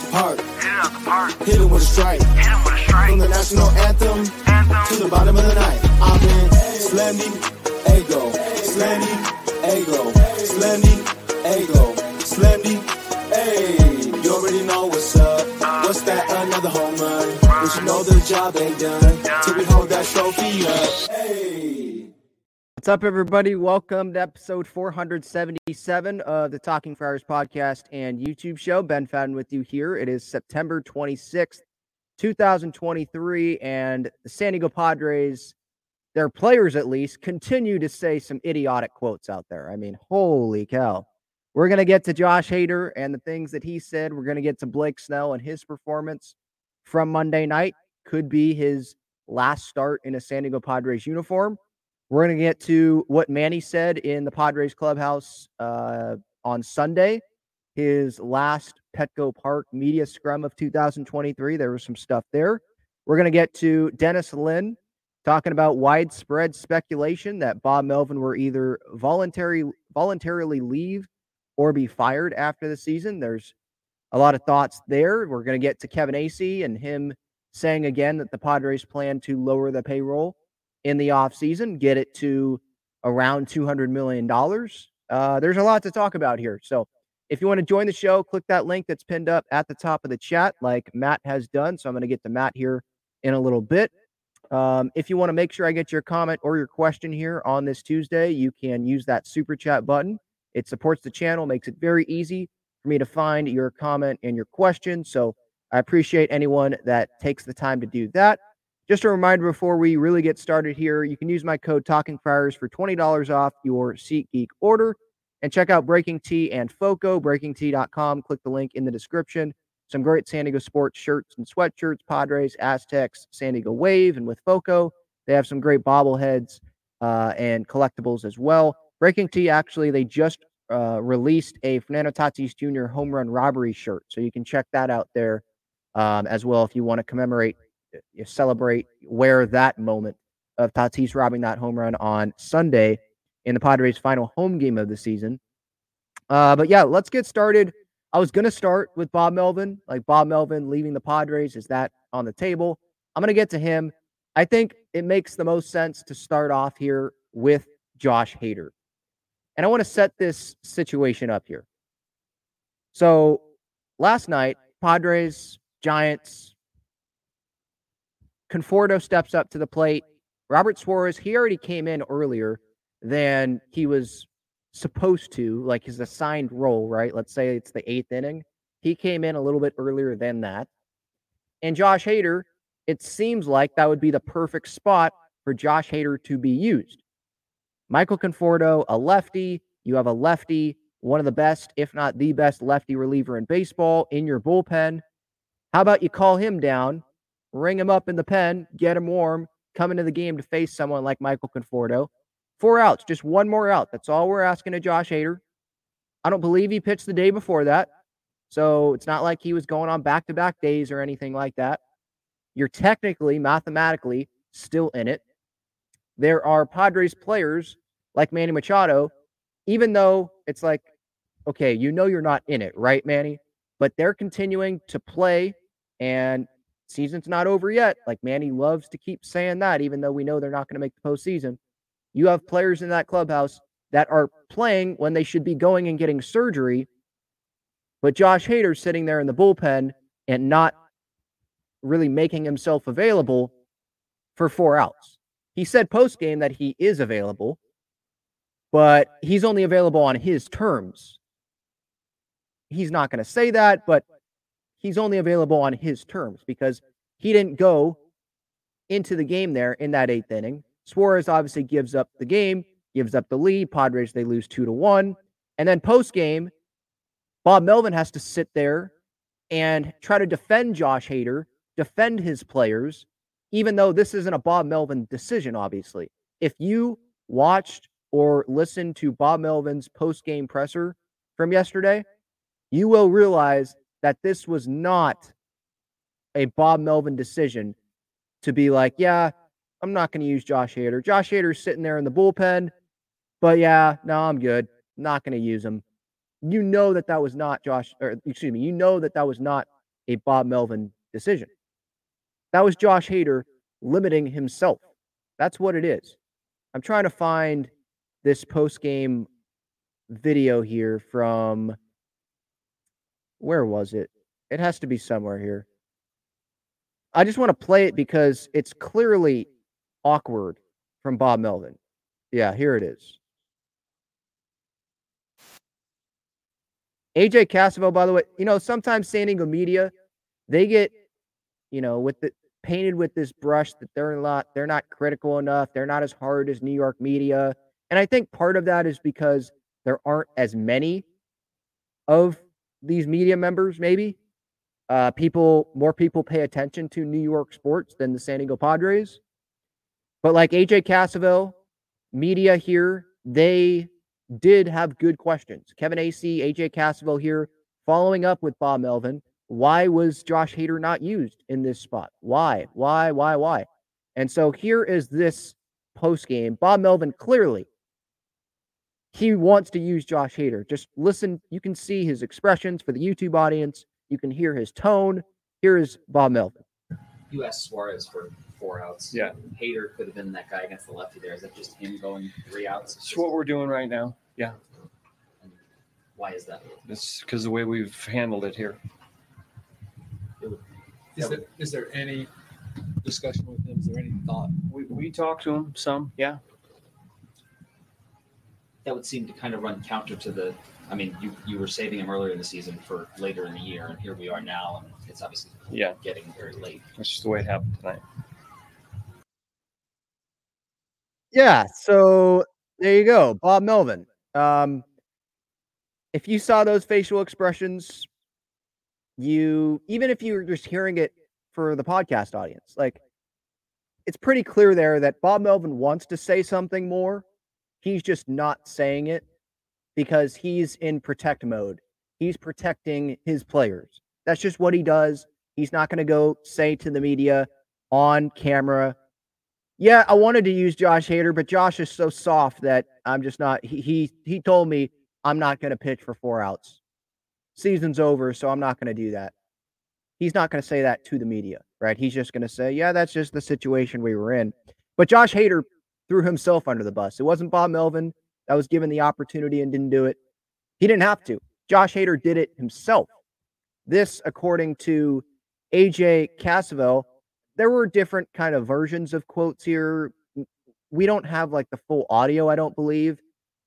out the park. Hit it out the park. Hit it with a strike. Hit him with a strike. From the national anthem Anthem. to the bottom of the night. I'm in Slendy, Ego, Slendy, Ego, Slendy, Ego, Slendy, Hey, you already know what's up. What's that? Another home run. But you know the job ain't done till we hold that trophy up. Hey. What's up, everybody? Welcome to episode 477 of the Talking Friars podcast and YouTube show. Ben Fadden with you here. It is September 26th, 2023, and the San Diego Padres, their players at least, continue to say some idiotic quotes out there. I mean, holy cow. We're going to get to Josh Hader and the things that he said. We're going to get to Blake Snell and his performance from Monday night. Could be his last start in a San Diego Padres uniform. We're going to get to what Manny said in the Padres clubhouse uh, on Sunday, his last Petco Park media scrum of 2023. There was some stuff there. We're going to get to Dennis Lin talking about widespread speculation that Bob Melvin will either voluntary voluntarily leave or be fired after the season. There's a lot of thoughts there. We're going to get to Kevin Acee and him saying again that the Padres plan to lower the payroll in the offseason, get it to around $200 million. Uh, there's a lot to talk about here. So if you want to join the show, click that link that's pinned up at the top of the chat, like Matt has done. So I'm going to get to Matt here in a little bit. Um, if you want to make sure I get your comment or your question here on this Tuesday, you can use that super chat button. It supports the channel, makes it very easy for me to find your comment and your question. So I appreciate anyone that takes the time to do that. Just a reminder before we really get started here, you can use my code Talking Friars for $20 off your SeatGeek order. And check out BreakingT and Foco, breakingt.com. Click the link in the description. Some great San Diego sports shirts and sweatshirts, Padres, Aztecs, San Diego Wave, and with Foco, they have some great bobbleheads uh, and collectibles as well. BreakingT, actually, they just uh, released a Fernando Tatis Jr. home run robbery shirt. So you can check that out there um, as well if you want to commemorate, uh, celebrate, wear that moment of Tatis robbing that home run on Sunday in the Padres' final home game of the season. Uh, but yeah, let's get started. I was going to start with Bob Melvin, like Bob Melvin leaving the Padres. Is that on the table? I'm going to get to him. I think it makes the most sense to start off here with Josh Hader. And I want to set this situation up here. So last night, Padres, Giants, Conforto steps up to the plate. Robert Suarez, he already came in earlier than he was supposed to, like his assigned role, right? Let's say it's the eighth inning. He came in a little bit earlier than that. And Josh Hader, it seems like that would be the perfect spot for Josh Hader to be used. Michael Conforto, a lefty. You have a lefty, one of the best, if not the best lefty reliever in baseball in your bullpen. How about you call him down, ring him up in the pen, get him warm, come into the game to face someone like Michael Conforto? Four outs, just one more out. That's all we're asking of Josh Hader. I don't believe he pitched the day before that. So it's not like he was going on back to back days or anything like that. You're technically, mathematically, still in it. There are Padres players like Manny Machado, even though it's like, okay, you know you're not in it, right, Manny? But they're continuing to play and season's not over yet. Like Manny loves to keep saying that, even though we know they're not going to make the postseason. You have players in that clubhouse that are playing when they should be going and getting surgery. But Josh Hader's sitting there in the bullpen and not really making himself available for four outs. He said post game that he is available, but he's only available on his terms. He's not going to say that, but he's only available on his terms because he didn't go into the game there in that eighth inning. Suarez obviously gives up the game, gives up the lead. Padres, they lose two to one. And then post game, Bob Melvin has to sit there and try to defend Josh Hader, defend his players, even though this isn't a Bob Melvin decision, obviously. If you watched or listened to Bob Melvin's post game presser from yesterday, you will realize that this was not a Bob Melvin decision to be like, yeah, I'm not going to use Josh Hader. Josh Hader's sitting there in the bullpen, but yeah, no, I'm good. Not going to use him. You know that that was not Josh, or excuse me, you know that that was not a Bob Melvin decision. That was Josh Hader limiting himself. That's what it is. I'm trying to find this post game video here from where was it? It has to be somewhere here. I just want to play it because it's clearly awkward from Bob Melvin. Yeah, here it is. AJ Cassavell, by the way, you know, sometimes San Diego media, they get, you know, with the painted with this brush that they're not they're not critical enough. They're not as hard as New York media. And I think part of that is because there aren't as many of these media members, maybe. Uh, people, more people pay attention to New York sports than the San Diego Padres. But like AJ Cassavell, media here, they did have good questions. Kevin Acee, AJ Cassavell here, following up with Bob Melvin. Why was Josh Hader not used in this spot? Why? Why? Why? Why? And so here is this post game. Bob Melvin clearly he wants to use Josh Hader. Just listen. You can see his expressions for the YouTube audience. You can hear his tone. Here is Bob Melvin. You asked Suarez for four outs. Yeah. Hader could have been that guy against the lefty there. Is that just him going three outs? It's what we're doing right now. Yeah. Why is that? It's because the way we've handled it here. Is there, is there any discussion with him? Is there any thought? We, we talked to him some. Yeah. That would seem to kind of run counter to the. I mean, you, you were saving him earlier in the season for later in the year, and here we are now, and it's obviously Yeah. getting very late. That's just the way it happened tonight. Yeah, so there you go, Bob Melvin. Um, if you saw those facial expressions, you even if you're just hearing it for the podcast audience, like it's pretty clear there that Bob Melvin wants to say something more. He's just not saying it because he's in protect mode. He's protecting his players. That's just what he does. He's not going to go say to the media on camera, yeah, I wanted to use Josh Hader, but Josh is so soft that I'm just not. He he, he told me I'm not going to pitch for four outs. Season's over, so I'm not going to do that. He's not going to say that to the media, right? He's just going to say, yeah, that's just the situation we were in. But Josh Hader threw himself under the bus. It wasn't Bob Melvin that was given the opportunity and didn't do it. He didn't have to. Josh Hader did it himself. This, according to AJ Cassavell, there were different kind of versions of quotes here. We don't have like the full audio, I don't believe,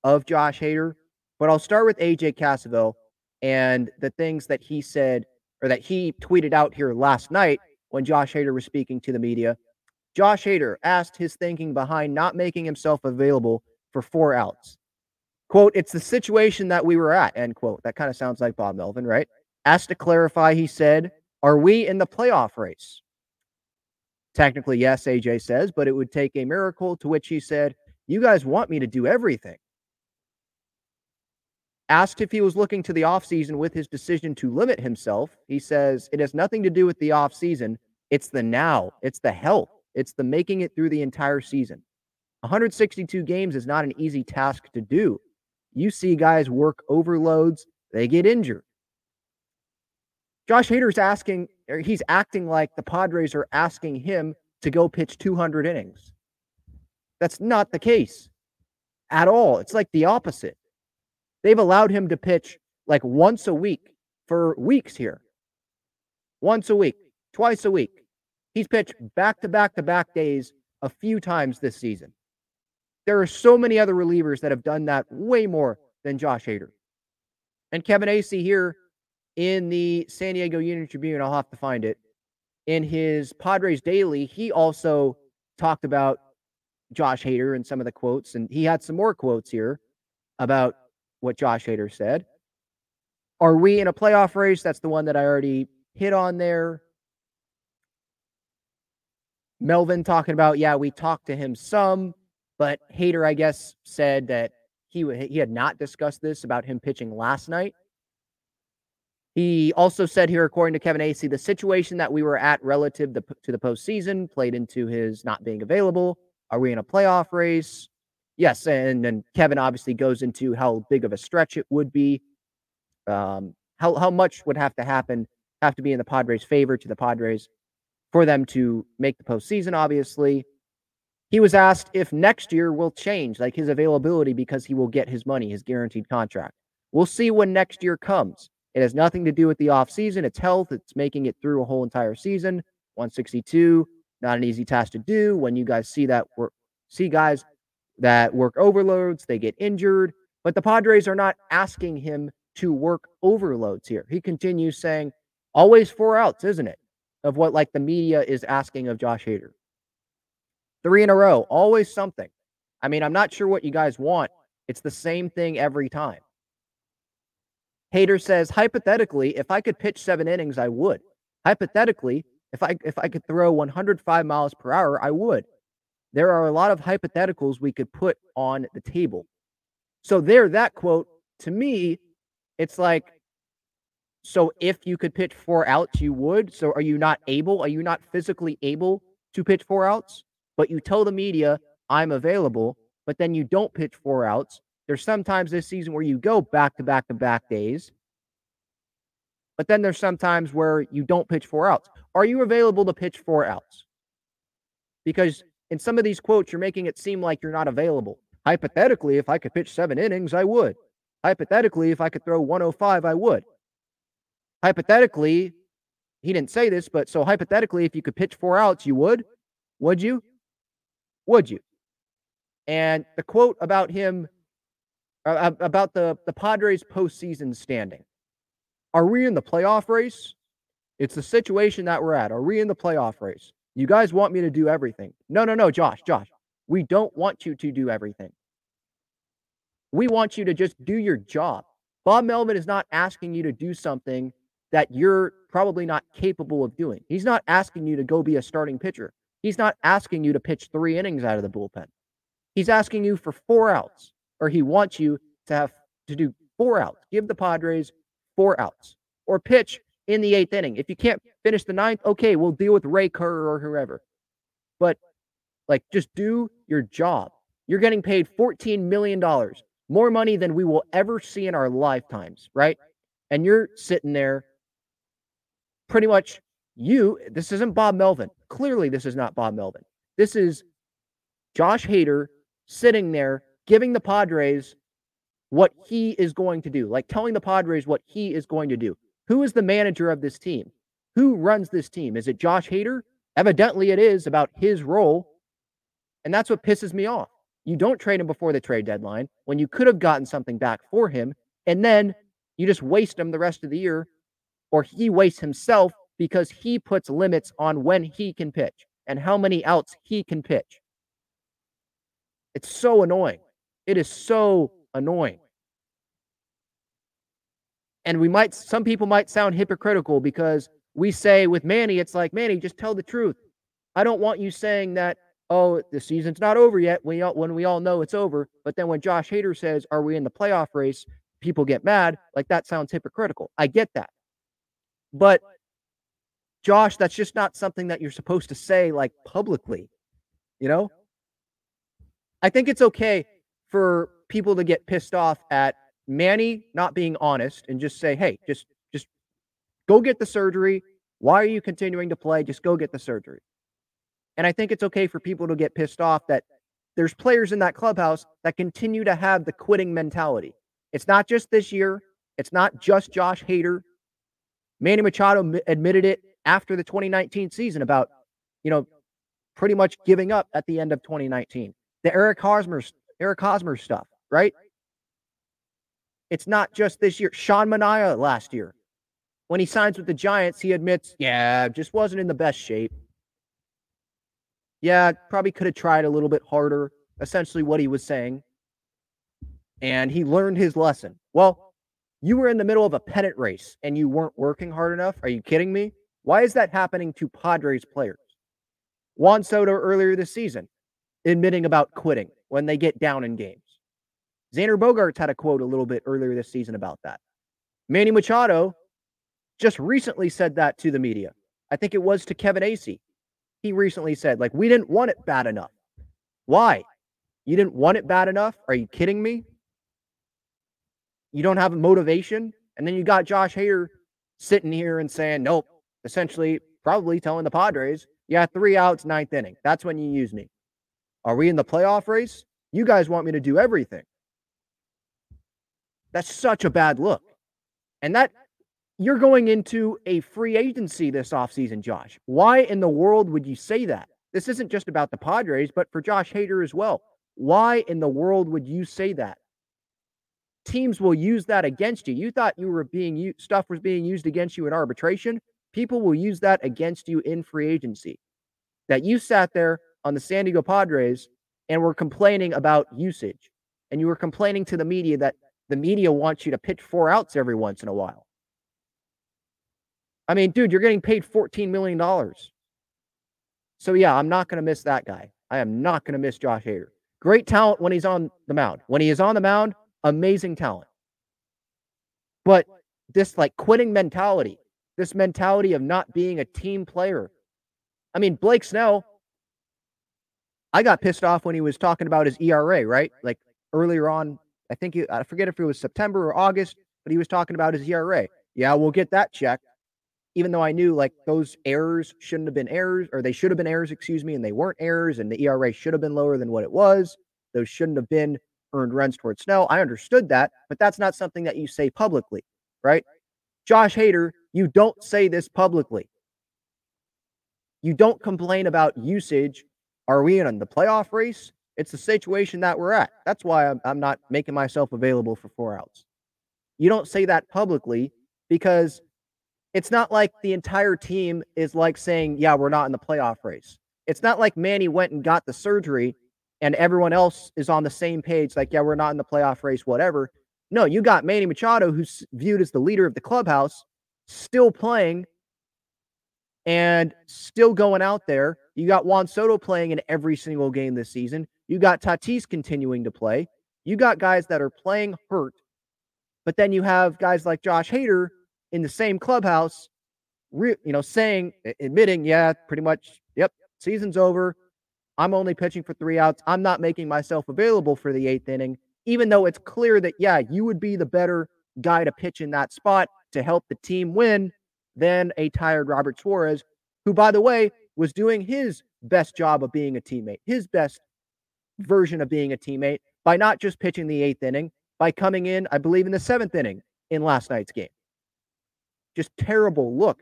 of Josh Hader, but I'll start with AJ Cassavell and the things that he said or that he tweeted out here last night when Josh Hader was speaking to the media. Josh Hader asked his thinking behind not making himself available for four outs. Quote, it's the situation that we were at, end quote. That kind of sounds like Bob Melvin, right? Asked to clarify, he said, Are we in the playoff race? Technically, yes, AJ says, but it would take a miracle. To which he said, You guys want me to do everything. Asked if he was looking to the offseason with his decision to limit himself, he says, It has nothing to do with the offseason. It's the now, it's the health, it's the making it through the entire season. 162 games is not an easy task to do. You see guys work overloads, they get injured. Josh Hader's asking, or he's acting like the Padres are asking him to go pitch 200 innings. That's not the case at all. It's like the opposite. They've allowed him to pitch like once a week for weeks here. Once a week, twice a week. He's pitched back to back to back days a few times this season. There are so many other relievers that have done that way more than Josh Hader. And Kevin Acee here in the San Diego Union Tribune, I'll have to find it. In his Padres Daily, he also talked about Josh Hader and some of the quotes, and he had some more quotes here about what Josh Hader said. Are we in a playoff race? That's the one that I already hit on there. Melvin talking about, yeah, we talked to him some, but Hader, I guess, said that he he had not discussed this about him pitching last night. He also said here, according to Kevin Acee, the situation that we were at relative to, to the postseason played into his not being available. Are we in a playoff race? Yes, and then Kevin obviously goes into how big of a stretch it would be, um, how how much would have to happen have to be in the Padres' favor to the Padres for them to make the postseason, obviously. He was asked if next year will change, like his availability, because he will get his money, his guaranteed contract. We'll see when next year comes. It has nothing to do with the offseason. It's health. It's making it through a whole entire season. 162, not an easy task to do. When you guys see that work, see guys that work overloads, they get injured. But the Padres are not asking him to work overloads here. He continues saying, always four outs, isn't it? Of what like the media is asking of Josh Hader. Three in a row, always something. I mean, I'm not sure what you guys want. It's the same thing every time. Hader says, hypothetically, if I could pitch seven innings, I would. Hypothetically, if I if I could throw 105 miles per hour, I would. There are a lot of hypotheticals we could put on the table. So there, that quote to me, it's like, so if you could pitch four outs, you would. So are you not able? Are you not physically able to pitch four outs? But you tell the media I'm available, but then you don't pitch four outs. There's sometimes this season where you go back to back to back days, but then there's sometimes where you don't pitch four outs. Are you available to pitch four outs? Because in some of these quotes, you're making it seem like you're not available. Hypothetically, if I could pitch seven innings, I would. Hypothetically, if I could throw 105, I would. Hypothetically, he didn't say this, but so hypothetically, if you could pitch four outs, you would? Would you? Would you? And the quote about him, uh, about the, the Padres postseason standing. Are we in the playoff race? It's the situation that we're at. Are we in the playoff race? You guys want me to do everything. No, no, no, Josh, Josh. We don't want you to do everything. We want you to just do your job. Bob Melvin is not asking you to do something that you're probably not capable of doing. He's not asking you to go be a starting pitcher. He's not asking you to pitch three innings out of the bullpen. He's asking you for four outs, or he wants you to have to do four outs. Give the Padres four outs or pitch in the eighth inning. If you can't finish the ninth, okay, we'll deal with Ray Kerr or whoever. But like, just do your job. You're getting paid $14 million, more money than we will ever see in our lifetimes, right? And you're sitting there pretty much you. This isn't Bob Melvin. Clearly, this is not Bob Melvin. This is Josh Hader sitting there giving the Padres what he is going to do, like telling the Padres what he is going to do. Who is the manager of this team? Who runs this team? Is it Josh Hader? Evidently, it is about his role. And that's what pisses me off. You don't trade him before the trade deadline when you could have gotten something back for him. And then you just waste him the rest of the year, or he wastes himself because he puts limits on when he can pitch and how many outs he can pitch. It's so annoying. It is so annoying. And we might, some people might sound hypocritical because we say with Manny, it's like, Manny, just tell the truth. I don't want you saying that, oh, the season's not over yet when, all, when we all know it's over. But then when Josh Hader says, are we in the playoff race? People get mad. Like that sounds hypocritical. I get that. But Josh, that's just not something that you're supposed to say like publicly, you know? I think it's okay for people to get pissed off at Manny not being honest and just say, "Hey, just just go get the surgery. Why are you continuing to play? Just go get the surgery." And I think it's okay for people to get pissed off that there's players in that clubhouse that continue to have the quitting mentality. It's not just this year. It's not just Josh Hader. Manny Machado admitted it after the 2019 season about, you know, pretty much giving up at the end of 2019. The Eric Hosmer, Eric Hosmer stuff, right? It's not just this year. Sean Manaea last year, when he signs with the Giants, he admits, yeah, just wasn't in the best shape. Yeah, probably could have tried a little bit harder, essentially what he was saying. And he learned his lesson. Well, you were in the middle of a pennant race and you weren't working hard enough. Are you kidding me? Why is that happening to Padres players? Juan Soto earlier this season admitting about quitting when they get down in games. Xander Bogaerts had a quote a little bit earlier this season about that. Manny Machado just recently said that to the media. I think it was to Kevin Acee. He recently said, like, we didn't want it bad enough. Why? You didn't want it bad enough? Are you kidding me? You don't have a motivation? And then you got Josh Hader sitting here and saying, nope, essentially, probably telling the Padres, yeah, three outs, ninth inning. That's when you use me. Are we in the playoff race? You guys want me to do everything. That's such a bad look. And that you're going into a free agency this offseason, Josh. Why in the world would you say that? This isn't just about the Padres, but for Josh Hader as well. Why in the world would you say that? Teams will use that against you. You thought you were being stuff was being used against you in arbitration. People will use that against you in free agency. That you sat there on the San Diego Padres and were complaining about usage. And you were complaining to the media that the media wants you to pitch four outs every once in a while. I mean, dude, you're getting paid $14 million. So, yeah, I'm not going to miss that guy. I am not going to miss Josh Hader. Great talent when he's on the mound. When he is on the mound, amazing talent. But this like quitting mentality, this mentality of not being a team player. I mean, Blake Snell, I got pissed off when he was talking about his ERA, right? Like earlier on, I think I forget if it was September or August, but he was talking about his ERA. Yeah, we'll get that checked even though I knew like those errors shouldn't have been errors, or they should have been errors, excuse me, and they weren't errors, and the ERA should have been lower than what it was. Those shouldn't have been earned runs towards Snell. I understood that, but that's not something that you say publicly, right? Josh Hader, you don't say this publicly. You don't complain about usage. Are we in the playoff race? It's the situation that we're at. That's why I'm, I'm not making myself available for four outs. You don't say that publicly because it's not like the entire team is like saying, yeah, we're not in the playoff race. It's not like Manny went and got the surgery and everyone else is on the same page, like, yeah, we're not in the playoff race, whatever. No, you got Manny Machado, who's viewed as the leader of the clubhouse, still playing and still going out there. You got Juan Soto playing in every single game this season. You got Tatis continuing to play. You got guys that are playing hurt. But then you have guys like Josh Hader in the same clubhouse, re- you know, saying, admitting, yeah, pretty much, yep, season's over. I'm only pitching for three outs. I'm not making myself available for the eighth inning, even though it's clear that, yeah, you would be the better guy to pitch in that spot to help the team win than a tired Robert Suarez, who, by the way, was doing his best job of being a teammate, his best version of being a teammate by not just pitching the eighth inning, by coming in, I believe, in the seventh inning in last night's game just terrible look.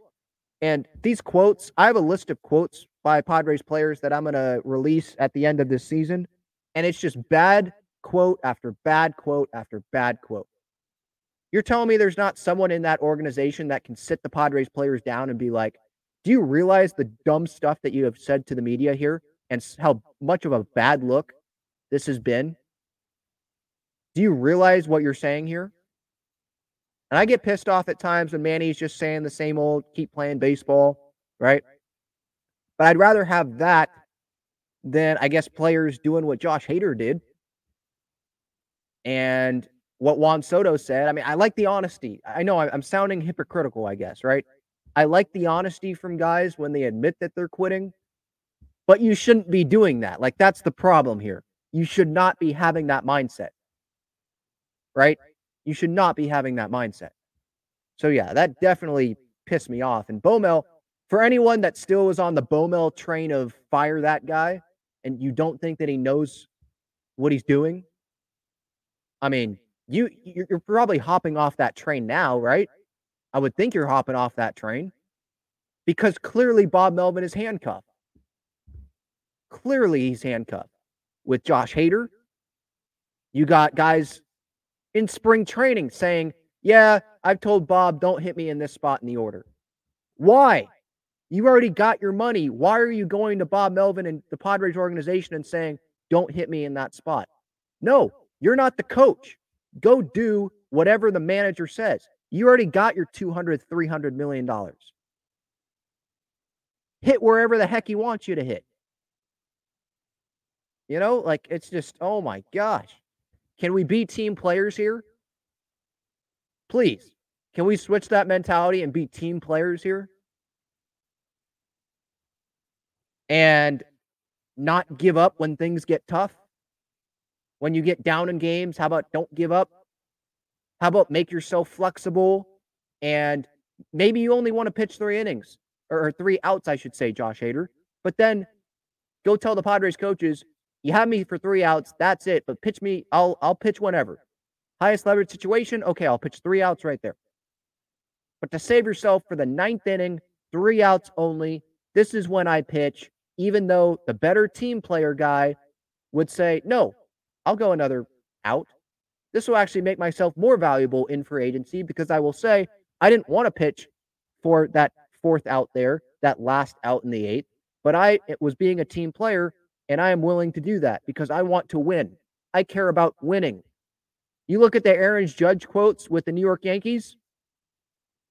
And these quotes, I have a list of quotes by Padres players that I'm going to release at the end of this season. And it's just bad quote after bad quote after bad quote. You're telling me there's not someone in that organization that can sit the Padres players down and be like, do you realize the dumb stuff that you have said to the media here and how much of a bad look this has been? Do you realize what you're saying here? And I get pissed off at times when Manny's just saying the same old, keep playing baseball, right? But I'd rather have that than, I guess, players doing what Josh Hader did and what Juan Soto said. I mean, I like the honesty. I know I'm sounding hypocritical, I guess, right? I like the honesty from guys when they admit that they're quitting, but you shouldn't be doing that. Like, that's the problem here. You should not be having that mindset, right? You should not be having that mindset. So yeah, that definitely pissed me off. And Bomel, for anyone that still is on the Bomel train of fire that guy, and you don't think that he knows what he's doing, I mean, you you're probably hopping off that train now, right? I would think you're hopping off that train because clearly Bob Melvin is handcuffed. Clearly he's handcuffed with Josh Hader. You got guys in spring training saying, Yeah, I've told Bob, don't hit me in this spot in the order. Why? You already got your money. Why are you going to Bob Melvin and the Padres organization and saying, Don't hit me in that spot? No, you're not the coach. Go do whatever the manager says. You already got your 200, 300 million dollars. Hit wherever the heck he wants you to hit. You know, like it's just, oh my gosh. Can we be team players here? Please. Can we switch that mentality and be team players here? And not give up when things get tough? When you get down in games, how about don't give up? How about make yourself flexible and maybe you only want to pitch three innings or, three outs, I should say, Josh Hader. But then go tell the Padres coaches, you have me for three outs. That's it. But pitch me. I'll I'll pitch whenever. Highest leverage situation. Okay, I'll pitch three outs right there. But to save yourself for the ninth inning, three outs only. This is when I pitch, even though the better team player guy would say, no, I'll go another out. This will actually make myself more valuable in free agency because I will say, I didn't want to pitch for that fourth out there, that last out in the eighth, but I it was being a team player and I am willing to do that because I want to win. I care about winning. You look at the Aaron Judge quotes with the New York Yankees,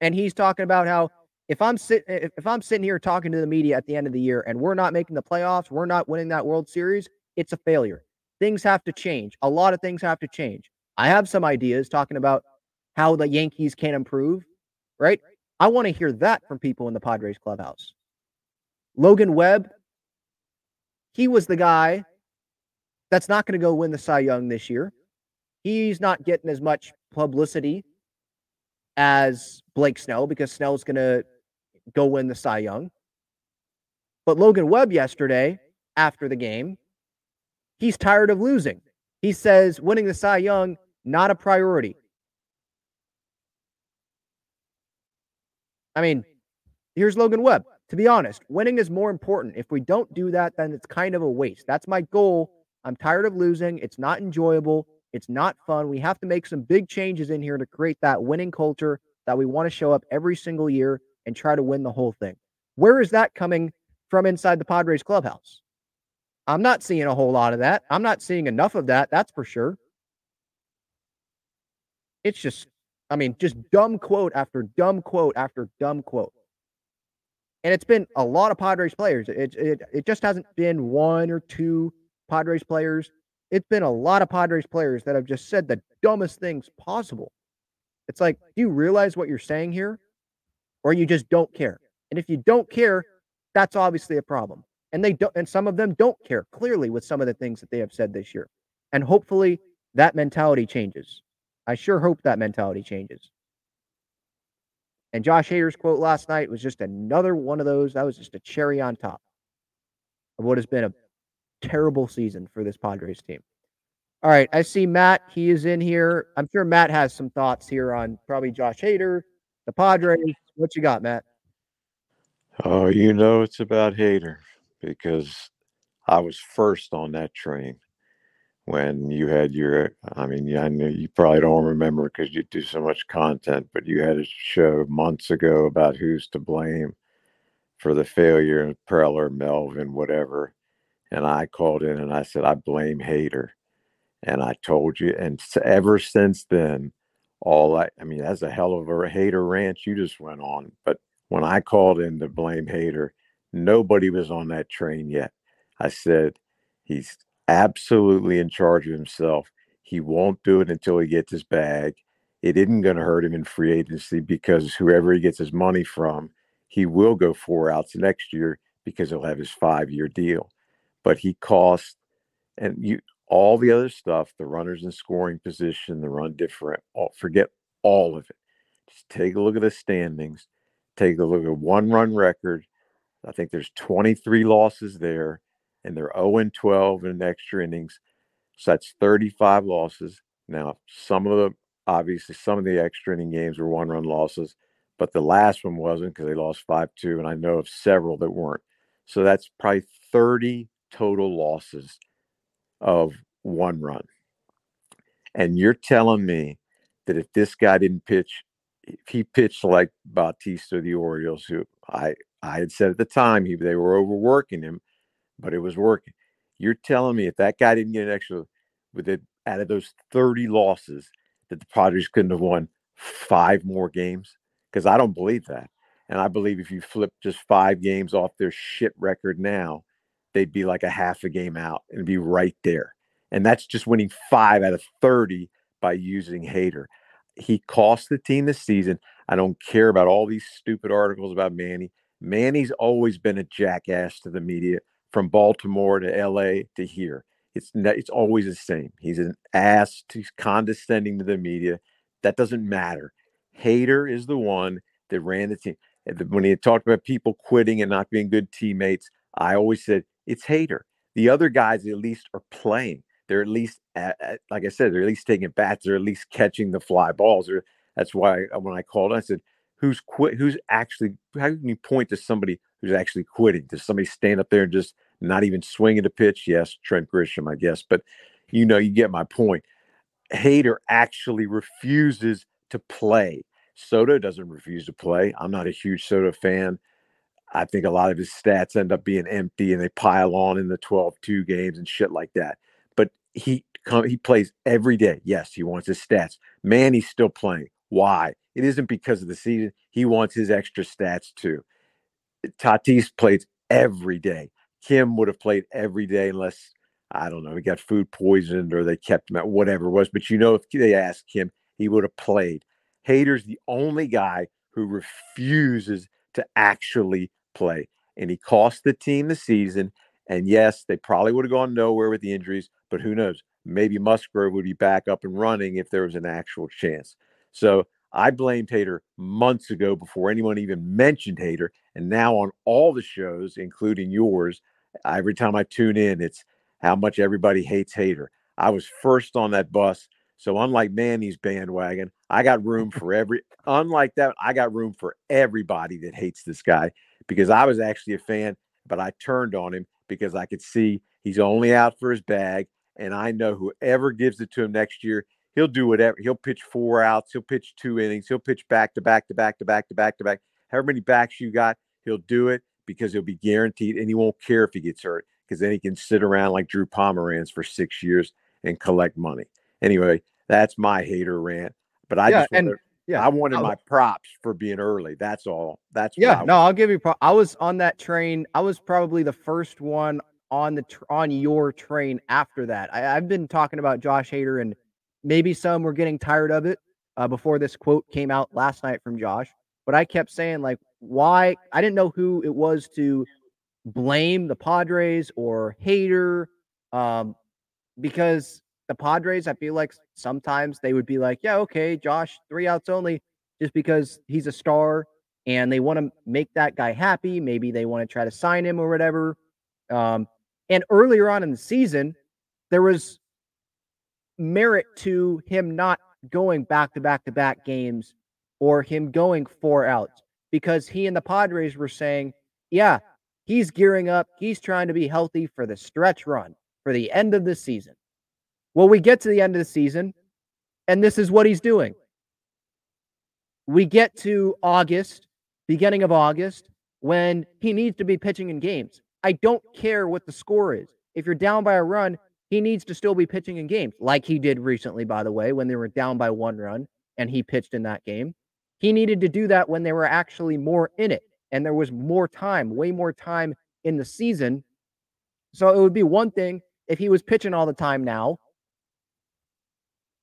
and he's talking about how if I'm sitting if I'm sitting here talking to the media at the end of the year and we're not making the playoffs, we're not winning that World Series, it's a failure. Things have to change. A lot of things have to change. I have some ideas talking about how the Yankees can improve, right? I want to hear that from people in the Padres clubhouse. Logan Webb, he was the guy that's not going to go win the Cy Young this year. He's not getting as much publicity as Blake Snell because Snell's going to go win the Cy Young. But Logan Webb yesterday, after the game, he's tired of losing. He says winning the Cy Young, not a priority. I mean, here's Logan Webb. To be honest, winning is more important. If we don't do that, then it's kind of a waste. That's my goal. I'm tired of losing. It's not enjoyable. It's not fun. We have to make some big changes in here to create that winning culture that we want to show up every single year and try to win the whole thing. Where is that coming from inside the Padres clubhouse? I'm not seeing a whole lot of that. I'm not seeing enough of that. That's for sure. It's just, I mean, just dumb quote after dumb quote after dumb quote. And it's been a lot of Padres players. It, it, it just hasn't been one or two Padres players. It's been a lot of Padres players that have just said the dumbest things possible. It's like, do you realize what you're saying here? Or you just don't care? And if you don't care, that's obviously a problem. And they don't, and some of them don't care clearly with some of the things that they have said this year. And hopefully that mentality changes. I sure hope that mentality changes. And Josh Hader's quote last night was just another one of those. That was just a cherry on top of what has been a terrible season for this Padres team. All right, I see Matt. He is in here. I'm sure Matt has some thoughts here on probably Josh Hader, the Padres. What you got, Matt? Oh, you know it's about Hader because I was first on that train when you had your i mean i know you probably don't remember because you do so much content but you had a show months ago about who's to blame for the failure of preller melvin whatever and i called in and i said i blame Hader. and i told you and ever since then all i i mean that's a hell of a hater rant you just went on but when i called in to blame Hader, nobody was on that train yet i said he's absolutely in charge of himself. He won't do it until he gets his bag. It isn't going to hurt him in free agency because whoever he gets his money from, he will go four outs next year because he'll have his five year deal. But he costs, and you all the other stuff, the runners in scoring position, the run different, all, forget all of it. Just take a look at the standings, take a look at one run record. I think there's 23 losses there and they're 0 and 12 in extra innings. So that's 35 losses. Now, some of the obviously some of the extra inning games were one run losses, but the last one wasn't because they lost 5 2. And I know of several that weren't. So that's probably 30 total losses of one run. And you're telling me that if this guy didn't pitch, if he pitched like Bautista the Orioles, who I I had said at the time he they were overworking him, but it was working. You're telling me if that guy didn't get an extra with it out of those 30 losses that the Padres couldn't have won five more games? Because I don't believe that. And I believe if you flip just five games off their shit record now, they'd be like a half a game out and be right there. And that's just winning five out of 30 by using Hader. He cost the team this season. I don't care about all these stupid articles about Manny. Manny's always been a jackass to the media from Baltimore to LA to here. It's it's always the same. He's an ass. He's condescending to the media. That doesn't matter. Hader is the one that ran the team. When he talked about people quitting and not being good teammates, I always said it's Hader. The other guys at least are playing. They're at least, at, at- like I said, they're at least taking bats. They're at least catching the fly balls. Or that's why uh, when I called, I said, "Who's quit? Who's actually? How can you point to somebody who's actually quitting? Does somebody stand up there and just not even swinging a pitch? Yes, Trent Grisham, I guess. But you know, you get my point. Hader actually refuses to play. Soto doesn't refuse to play. I'm not a huge Soto fan. I think a lot of his stats end up being empty and they pile on in the 12-2 games and shit like that. But he come he plays every day. Yes, he wants his stats. Man, he's still playing. Why? It isn't because of the season. He wants his extra stats too. Tatis plays every day. Kim would have played every day unless I don't know, he got food poisoned or they kept him out, whatever it was. But you know, if they asked him, he would have played. Hader's the only guy who refuses to actually play. And he cost the team the season. And yes, they probably would have gone nowhere with the injuries, but who knows? Maybe Musgrove would be back up and running if there was an actual chance. So I blamed Hader months ago before anyone even mentioned Hader. And now on all the shows, including yours, every time I tune in, it's how much everybody hates Hader. I was first on that bus. So unlike Manny's bandwagon, I got room for every unlike that, I got room for everybody that hates this guy because I was actually a fan, but I turned on him because I could see he's only out for his bag. And I know whoever gives it to him next year, he'll do whatever. He'll pitch four outs, he'll pitch two innings, he'll pitch back to back to back to back to back to back. However many backs you got, he'll do it because he'll be guaranteed and he won't care if he gets hurt because then he can sit around like Drew Pomeranz for six years and collect money. Anyway, that's my hater rant. But I Yeah, just and- wanted, yeah, I wanted I- my props for being early. That's all. That's Yeah, no, I'll give you. Pro- I was on that train. I was probably the first one on the tr- on your train after that. I, I've been talking about Josh Hader, and maybe some were getting tired of it uh, before this quote came out last night from Josh. But I kept saying like, why? I didn't know who it was to blame the Padres or Hader, um, because the Padres, I feel like sometimes they would be like, yeah, okay, Josh, three outs only, just because he's a star and they want to make that guy happy. Maybe they want to try to sign him or whatever. Um, and earlier on in the season, there was merit to him not going back to back to back games or him going four outs because he and the Padres were saying, yeah, he's gearing up. He's trying to be healthy for the stretch run for the end of the season. Well, we get to the end of the season, and this is what he's doing. We get to August, beginning of August, when he needs to be pitching in games. I don't care what the score is. If you're down by a run, he needs to still be pitching in games, like he did recently, by the way, when they were down by one run and he pitched in that game. He needed to do that when they were actually more in it and there was more time, way more time in the season. So it would be one thing if he was pitching all the time now.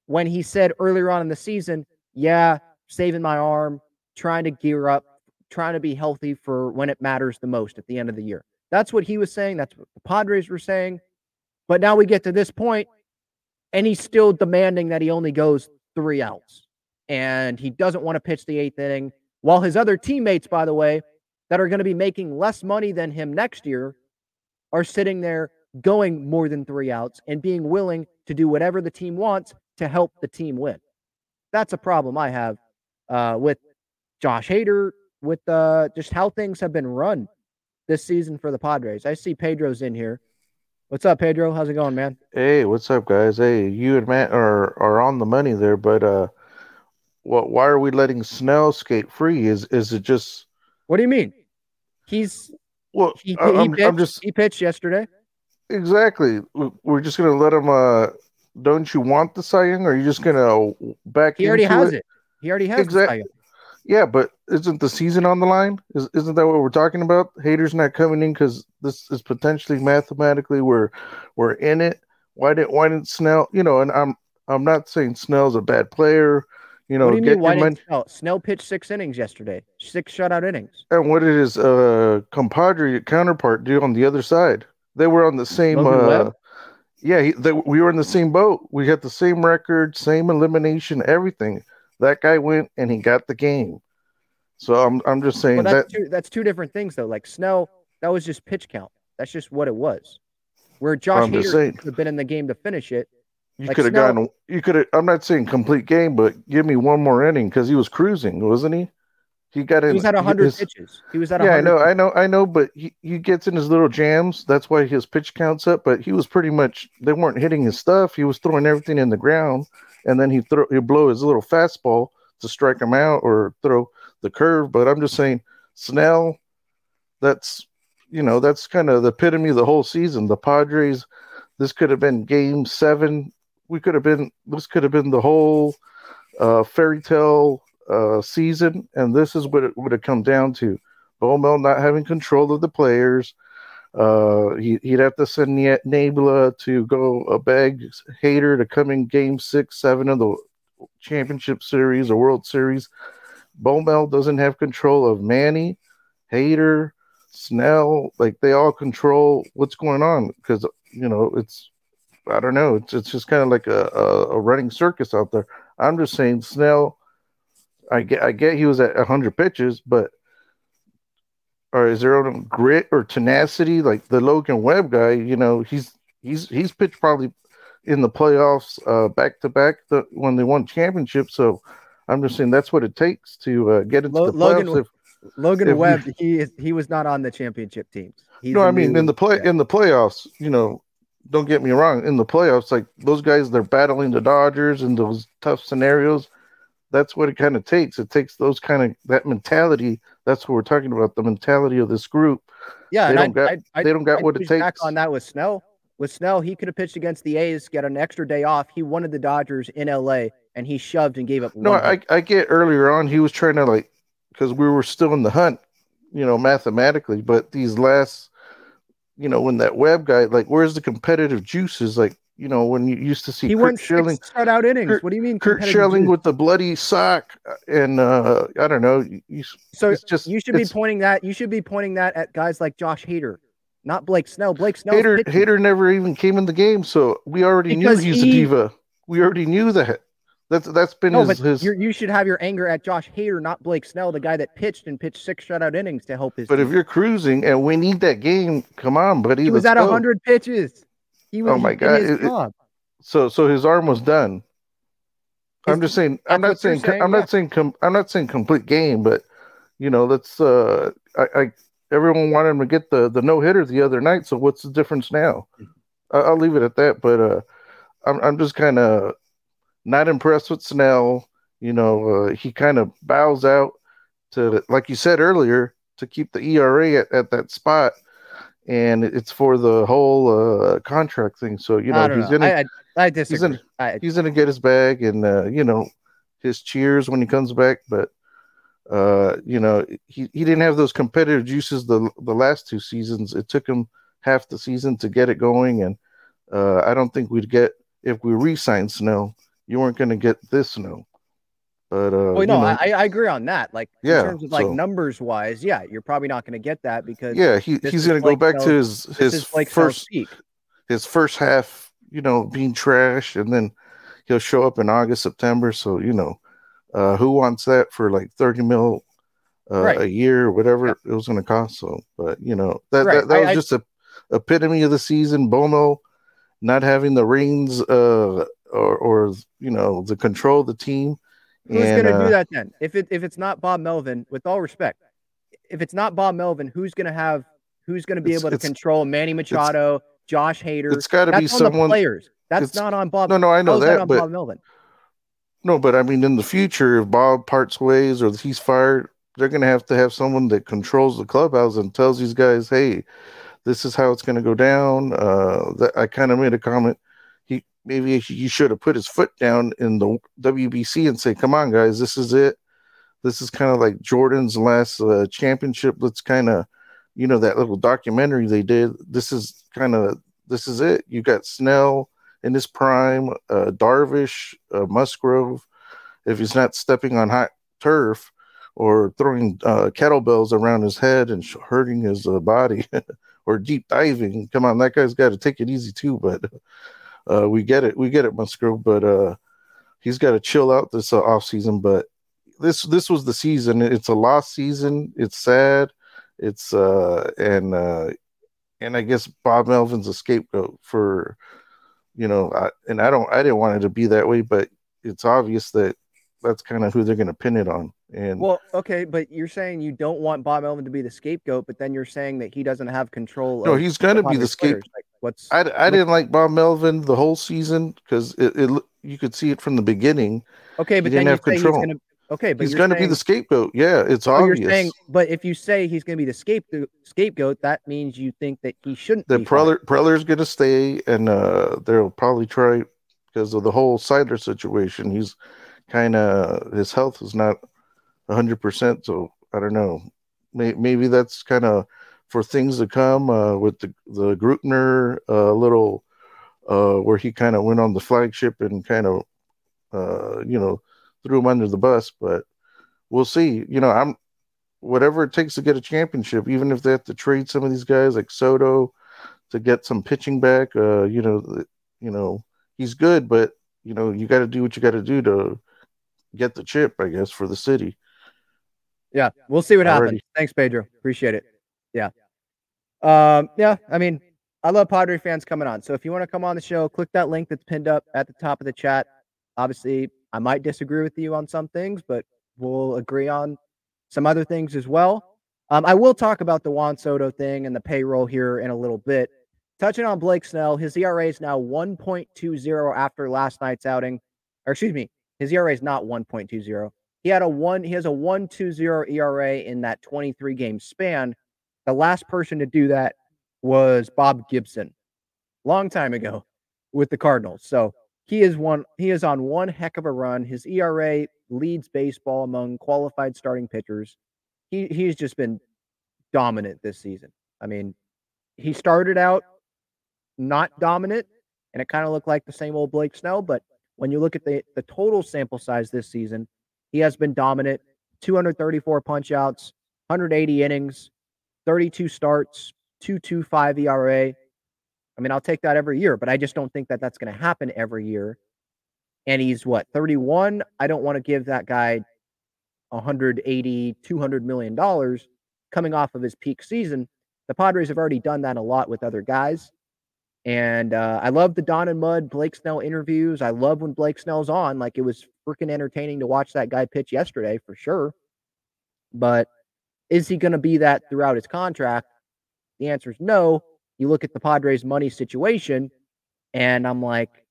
When he said earlier on in the season, yeah, saving my arm, trying to gear up, trying to be healthy for when it matters the most at the end of the year. That's what he was saying. That's what the Padres were saying. But now we get to this point, and he's still demanding that he only goes three outs. And he doesn't want to pitch the eighth inning. While his other teammates, by the way, that are going to be making less money than him next year are sitting there going more than three outs and being willing to do whatever the team wants to help the team win. That's a problem I have uh, with Josh Hader, with uh, just how things have been run this season for the Padres. I see Pedro's in here. What's up, Pedro? How's it going, man? Hey, what's up, guys? Hey, you and Matt are are on the money there, but uh, what? Why are we letting Snell skate free? Is is it just What do you mean? He's well? he, I'm, pitched, I'm just he pitched yesterday. exactly. we- We're just gonna let him. Uh, don't you want the Cy Young? Or are you just gonna back? He already has it. He already has Young. Yeah, but isn't the season on the line? Is, isn't that what we're talking about? Hader's not coming in because this is potentially mathematically we're we're in it. Why didn't why didn't Snell? You know, and I'm I'm not saying Snell's a bad player. You know, what do you get mean? Why didn't Snell? Snell pitched six innings yesterday, six shutout innings. and what did his uh compadre counterpart do on the other side? They were on the same. Uh? Yeah, he, they, we were in the same boat. We had the same record, same elimination, everything. That guy went and he got the game. So I'm I'm just saying Well, that's that two that's two different things though. Like Snell, that was just pitch count. That's just what it was. Where Josh I'm Hader could have been in the game to finish it. you like could have gotten you could have. I'm not saying complete game, but give me one more inning because he was cruising, wasn't he? He got in. He was at 100 his- pitches. He was at Yeah, I 100 know, I know, I know, but he, he gets in his little jams. That's why his pitch counts up. But he was pretty much they weren't hitting his stuff. He was throwing everything in the ground, and then he throw he blow his little fastball to strike him out or throw the curve. But I'm just saying, Snell, that's you know that's kind of the epitome of the whole season. The Padres, this could have been Game Seven. We could have been this could have been the whole uh, fairy tale uh, season, and this is what it would have come down to. Bomel not having control of the players. Uh, he, he'd have to send Nabla to go a beg Hader to come in game six, seven of the championship series or World Series. Bomel doesn't have control of Manny, Hader, Snell. Like they all control what's going on because you know it's I don't know. It's it's just kind of like a, a a running circus out there. I'm just saying Snell. I get I get he was at 100 pitches, but or is there no grit or tenacity like the Logan Webb guy? You know, he's he's he's pitched probably in the playoffs uh, back to back when they won championships. So I'm just saying that's what it takes to uh, get into Lo- the Logan playoffs. If, Logan if we- Webb, he is he was not on the championship teams. He's no, I mean in the play in the playoffs, you know, don't get me wrong. In the playoffs, like those guys, they're battling the Dodgers in those tough scenarios. That's what it kind of takes. It takes those kind of that mentality. That's what we're talking about. The mentality of this group. yeah, they don't I, got- I, I, they don't got what it takes. Back on that with Snell. With Snell, he could have pitched against the A's, get an extra day off. He wanted the Dodgers in LA, and he shoved and gave up. No, I. I get earlier on he was trying to like because we were still in the hunt, you know, mathematically. But these last, you know, when that Webb guy, like, where's the competitive juices? Like, you know, when you used to see he Kurt went Schilling, shutout innings. Kurt- what do you mean? Curt Schilling with the bloody sock, and uh I don't know. You, you- So it's just you should be pointing that. You should be pointing that at guys like Josh Hader, not Blake Snell. Blake Snell. Hader Hader never even came in the game, so we already Because knew he's he- a diva. We already knew that. That's that's been No, his, his you're, should have your anger at Josh Hader, not Blake Snell, the guy that pitched and pitched six shutout innings to help his. But if you're cruising and we need that game, come on, buddy. he was at hundred pitches, he was. Oh my God, his it- it- So so his arm was done. I'm just saying. I'm not saying. saying, I'm yeah. not saying. Com- I'm not saying complete game, but you know, let's. Uh, I, I everyone wanted him to get the the no hitter the other night. So what's the difference now? I, I'll leave it at that. But uh, I'm I'm just kind of not impressed with Snell. You know, uh, he kind of bows out to, like you said earlier, to keep the ERA at, at that spot, and it's for the whole uh, contract thing. So you know, he's know. gonna I, I, I disagree. gonna- I, he's gonna get his bag and uh, you know his cheers when he comes back. But uh, you know he, he didn't have those competitive juices the the last two seasons. It took him half the season to get it going, and uh, I don't think we'd get if we re-signed Snow. You weren't gonna get this Snow. But uh, well, you no, know, I, I agree on that. Like Yeah, in terms of like so- numbers wise, yeah, you're probably not going to get that because yeah, he, he's gonna Blake go back to his his like first his first half, you know, being trash, and then he'll show up in August, September. So you know, uh, who wants that for like thirty mil uh, Right. a year or whatever it was going to cost? So, but you know, that Right. that, that I- was I- just a epitome of the season. Bono not having the reins uh, or or you know the control of the team. Who's going to uh, do that then? If it if it's not Bob Melvin, with all respect, if it's not Bob Melvin, who's going to have who's going to be able to control Manny Machado, Josh Hader? It's got to be That's on the someone. players. That's not on Bob. No, no, I know that, on but Bob Melvin. No, but I mean, in the future, if Bob parts ways or he's fired, they're going to have to have someone that controls the clubhouse and tells these guys, "Hey, this is how it's going to go down." Uh, that I kind of made a comment. Maybe he should have put his foot down in the WBC and say, "Come on, guys, this is it. This is kind of like Jordan's last uh, championship. Let's kind of, you know, that little documentary they did. This is kind of this is it. You got Snell." in his prime, uh, Darvish, uh, Musgrove, if he's not stepping on hot turf or throwing uh, kettlebells around his head and hurting his uh, body or deep diving, come on, that guy's got to take it easy too. But uh, we get it, we get it, Musgrove. But uh, he's got to chill out this uh, off season. But this this was the season. It's a lost season. It's sad. It's uh and uh and I guess Bob Melvin's a scapegoat for you know, I, and I don't I didn't want it to be that way, but it's obvious that that's kind of who they're going to pin it on. And Well, okay, but you're saying you don't want Bob Melvin to be the scapegoat, but then you're saying that he doesn't have control. no, he's going to be the scapegoat. Like, what's I, I didn't like Bob Melvin the whole season because it, it you could see it from the beginning. okay? But didn't then you have control. to. Okay, but He's going to be the scapegoat. Yeah, it's obvious. You're saying, but if you say he's going to be the scapegoat, scapegoat, that means you think that he shouldn't. that be. Preller Preller's going to stay, and uh, they'll probably try because of the whole Seidler situation. He's kind of his health is not hundred percent, so I don't know. May, maybe that's kind of for things to come uh, with the the Greupner uh, little uh, where he kind of went on the flagship and kind of uh, you know threw him under the bus, but we'll see. You know, I'm whatever it takes to get a championship, even if they have to trade some of these guys like Soto to get some pitching back. Uh, you know, you know, he's good, but you know, you got to do what you got to do to get the chip, I guess, for the city. Yeah, we'll see what Alrighty. happens. Thanks, Pedro. Appreciate it. Yeah. Um, yeah, I mean, I love Padre fans coming on. So if you want to come on the show, click that link that's pinned up at the top of the chat. Obviously, I might disagree with you on some things, but we'll agree on some other things as well. Um, I will talk about the Juan Soto thing and the payroll here in a little bit. Touching on Blake Snell, his ERA is now 1.20 after last night's outing. Or excuse me, his ERA is not 1.20. He had a one. He has a 1.20 ERA in that twenty three game span. The last person to do that was Bob Gibson, long time ago, with the Cardinals. So he is one. He is on one heck of a run. His ERA leads baseball among qualified starting pitchers. He he's just been dominant this season. I mean, he started out not dominant, and it kind of looked like the same old Blake Snell. But when you look at the the total sample size this season, he has been dominant. 234 punch outs, 180 innings, 32 starts, 225 ERA. I mean, I'll take that every year, but I just don't think that that's going to happen every year. And he's what, 31? I don't want to give that guy 180, 200 million dollars coming off of his peak season. The Padres have already done that a lot with other guys. And uh, I love the Don and Mud Blake Snell interviews. I love when Blake Snell's on. Like it was freaking entertaining to watch that guy pitch yesterday for sure. But is he going to be that throughout his contract? The answer is no. You look at the Padres' money situation, and I'm like,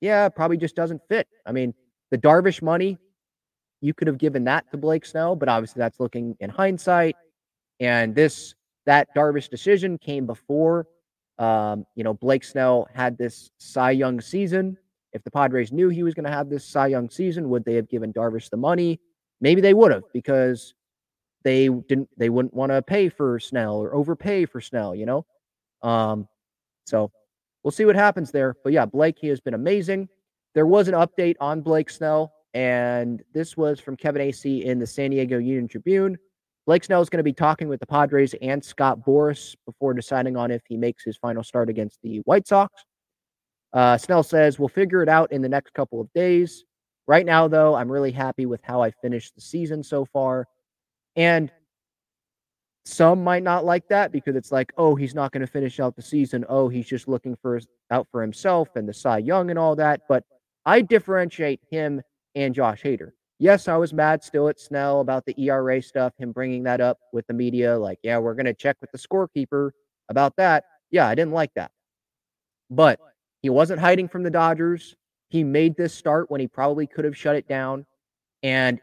yeah, probably just doesn't fit. I mean, the Darvish money, you could have given that to Blake Snell, but obviously that's looking in hindsight. And this that Darvish decision came before um, you know, Blake Snell had this Cy Young season. If the Padres knew he was going to have this Cy Young season, would they have given Darvish the money? Maybe they would have because they didn't. They wouldn't want to pay for Snell or overpay for Snell. You know, um, so we'll see what happens there. But yeah, Blake he has been amazing. There was an update on Blake Snell, and this was from Kevin Acee in the San Diego Union Tribune. Blake Snell is going to be talking with the Padres and Scott Boras before deciding on if he makes his final start against the White Sox. Uh, Snell says, We'll figure it out in the next couple of days. Right now, though, I'm really happy with how I finished the season so far. And some might not like that because it's like, oh, he's not going to finish out the season. Oh, he's just looking for out for himself and the Cy Young and all that. But I differentiate him and Josh Hader yes, I was mad still at Snell about the ERA stuff, him bringing that up with the media. Like, yeah, we're going to check with the scorekeeper about that. Yeah, I didn't like that. But he wasn't hiding from the Dodgers. He made this start when he probably could have shut it down. And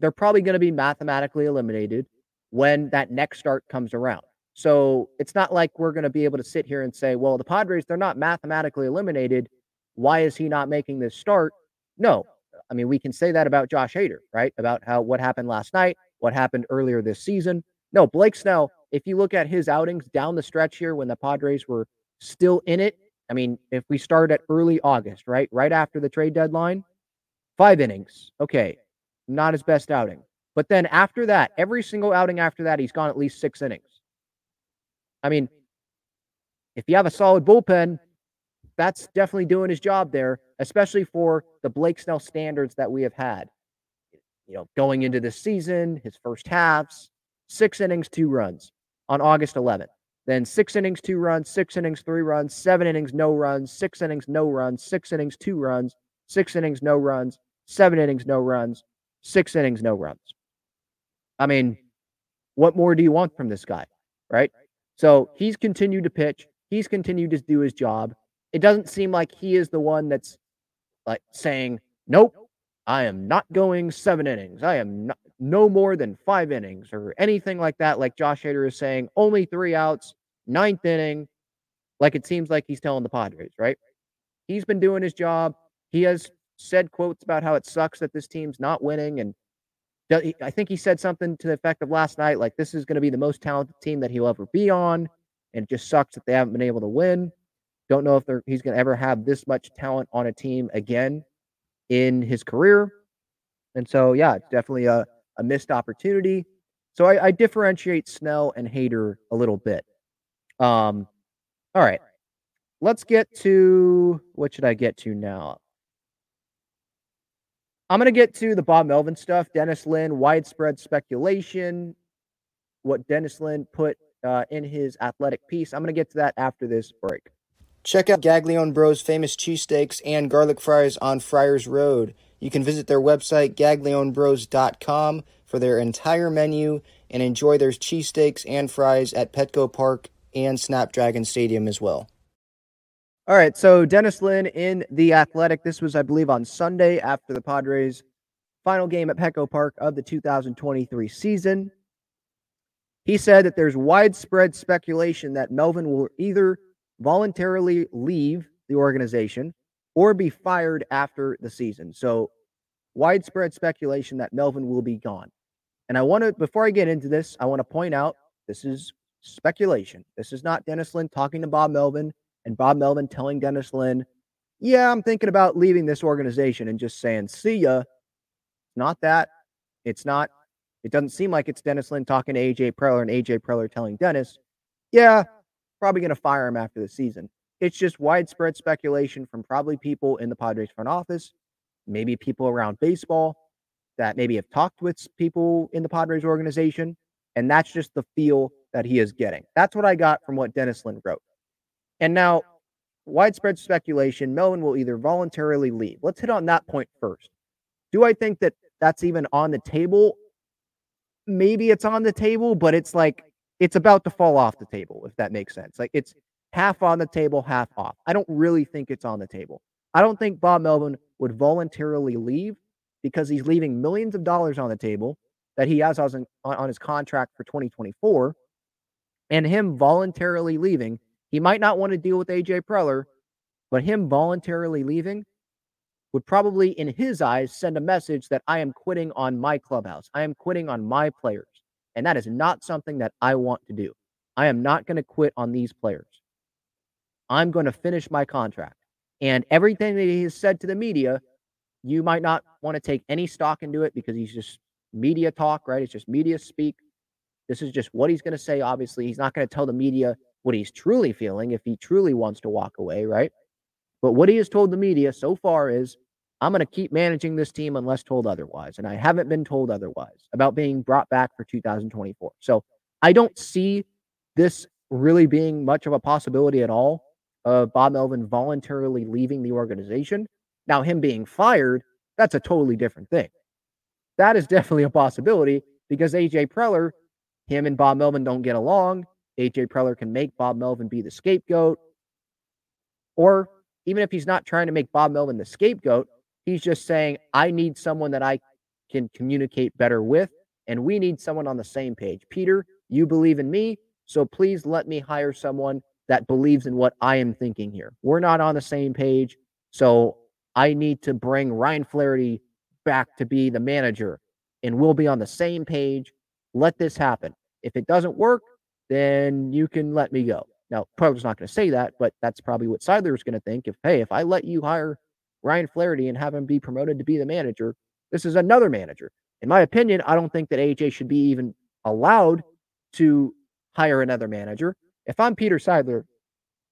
they're probably going to be mathematically eliminated when that next start comes around. So it's not like we're going to be able to sit here and say, well, the Padres, they're not mathematically eliminated. Why is he not making this start? No, I mean, we can say that about Josh Hader, right? About how what happened last night, what happened earlier this season. No, Blake Snell, if you look at his outings down the stretch here when the Padres were still in it, I mean, if we start at early August, right? Right after the trade deadline, five innings. Okay. Not his best outing. But then after that, every single outing after that, he's gone at least six innings. I mean, if you have a solid bullpen, that's definitely doing his job there, especially for the Blake Snell standards that we have had. you know, going into this season, his first halves, six innings, two runs on August 11th. Then six innings, two runs, six innings, three runs, seven innings, no runs, six innings, no runs, six innings, two runs, six innings, no runs, seven innings, no runs, six innings, no runs. I mean, what more do you want from this guy? Right. So he's continued to pitch. He's continued to do his job. It doesn't seem like he is the one that's like saying, nope, I am not going seven innings. I am not, no more than five innings or anything like that. Like Josh Hader is saying, only three outs, ninth inning. Like it seems like he's telling the Padres, right? He's been doing his job. He has said quotes about how it sucks that this team's not winning. And I think he said something to the effect of last night, like this is going to be the most talented team that he'll ever be on. And it just sucks that they haven't been able to win. Don't know if he's going to ever have this much talent on a team again in his career. And so, yeah, it's definitely a, a missed opportunity. So I, I differentiate Snell and Hader a little bit. Um, all right. Let's get to what should I get to now? I'm going to get to the Bob Melvin stuff, Dennis Lin, widespread speculation, what Dennis Lin put uh, in his athletic piece. I'm going to get to that after this break. Check out Gaglione Bros' famous cheesesteaks and garlic fries on Friars Road. You can visit their website, gaglionebros.com, for their entire menu and enjoy their cheesesteaks and fries at Petco Park and Snapdragon Stadium as well. All right, so Dennis Lin in The Athletic. This was, I believe, on Sunday after the Padres' final game at Petco Park of the 2023 season. He said that there's widespread speculation that Melvin will either voluntarily leave the organization or be fired after the season. So, widespread speculation that Melvin will be gone. And I want to, before I get into this, I want to point out this is speculation. This is not Dennis Lin talking to Bob Melvin and Bob Melvin telling Dennis Lin, yeah, I'm thinking about leaving this organization and just saying, see ya. Not that. It's not, it doesn't seem like it's Dennis Lin talking to AJ Preller and AJ Preller telling Dennis, yeah, probably going to fire him after the season. It's just widespread speculation from probably people in the Padres front office, maybe people around baseball that maybe have talked with people in the Padres organization. And that's just the feel that he is getting. That's what I got from what Dennis Lin wrote. And now, widespread speculation Melvin will either voluntarily leave. Let's hit on that point first. Do I think that that's even on the table? Maybe it's on the table, but it's like it's about to fall off the table, if that makes sense. Like it's half on the table, half off. I don't really think it's on the table. I don't think Bob Melvin would voluntarily leave because he's leaving millions of dollars on the table that he has on, on his contract for 2024. And him voluntarily leaving, he might not want to deal with AJ Preller, but him voluntarily leaving would probably, in his eyes, send a message that I am quitting on my clubhouse. I am quitting on my players. And that is not something that I want to do. I am not going to quit on these players. I'm going to finish my contract. And everything that he has said to the media, you might not want to take any stock into it because he's just media talk, right? It's just media speak. This is just what he's going to say. Obviously, he's not going to tell the media what he's truly feeling if he truly wants to walk away, right? But what he has told the media so far is I'm going to keep managing this team unless told otherwise. And I haven't been told otherwise about being brought back for 2024. So I don't see this really being much of a possibility at all of Bob Melvin voluntarily leaving the organization. Now, him being fired, that's a totally different thing. That is definitely a possibility because AJ Preller, him and Bob Melvin don't get along. AJ Preller can make Bob Melvin be the scapegoat. Or even if he's not trying to make Bob Melvin the scapegoat, He's just saying, I need someone that I can communicate better with, and we need someone on the same page. Peter, you believe in me, so please let me hire someone that believes in what I am thinking here. We're not on the same page, so I need to bring Ryan Flaherty back to be the manager, and we'll be on the same page. Let this happen. If it doesn't work, then you can let me go. Now, Preller's not going to say that, but that's probably what Seidler is going to think. If, hey, if I let you hire Ryan Flaherty and have him be promoted to be the manager. This is another manager. In my opinion, I don't think that AJ should be even allowed to hire another manager. If I'm Peter Seidler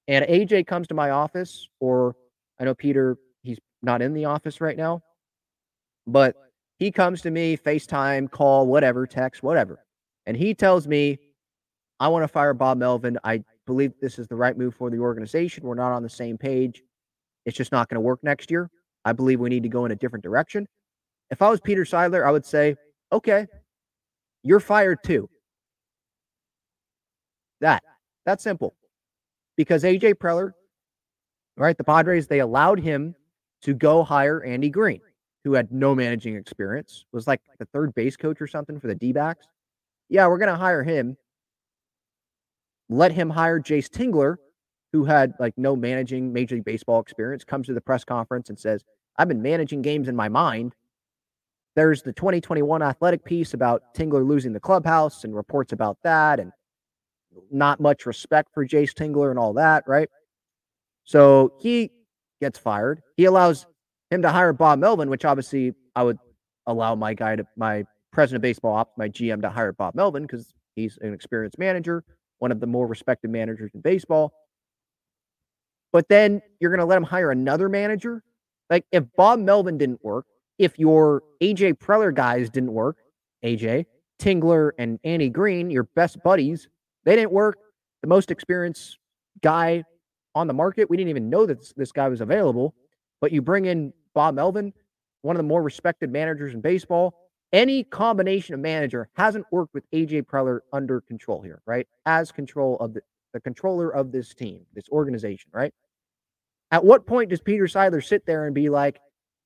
and AJ comes to my office, or I know Peter, he's not in the office right now, but he comes to me, FaceTime, call, whatever, text, whatever. And he tells me, I want to fire Bob Melvin. I believe this is the right move for the organization. We're not on the same page. It's just not going to work next year. I believe we need to go in a different direction. If I was Peter Seidler, I would say, okay, you're fired too. That, that's simple. Because AJ Preller, right, the Padres, they allowed him to go hire Andy Green, who had no managing experience, was like the third base coach or something for the D backs. Yeah, we're going to hire him. Let him hire Jace Tingler, who had like no managing Major League Baseball experience, comes to the press conference and says, I've been managing games in my mind. There's the 2021 athletic piece about Tingler losing the clubhouse and reports about that and not much respect for Jace Tingler and all that, right? So he gets fired. He allows him to hire Bob Melvin, which obviously I would allow my guy to my president of baseball ops, my GM to hire Bob Melvin because he's an experienced manager, one of the more respected managers in baseball. But then you're going to let him hire another manager? Like if Bob Melvin didn't work, if your AJ Preller guys didn't work, AJ, Tingler and Andy Green, your best buddies, they didn't work. The most experienced guy on the market, we didn't even know that this, this guy was available. But you bring in Bob Melvin, one of the more respected managers in baseball. Any combination of manager hasn't worked with AJ Preller under control here, right? As control of the, the controller of this team, this organization, right? At what point does Peter Seidler sit there and be like,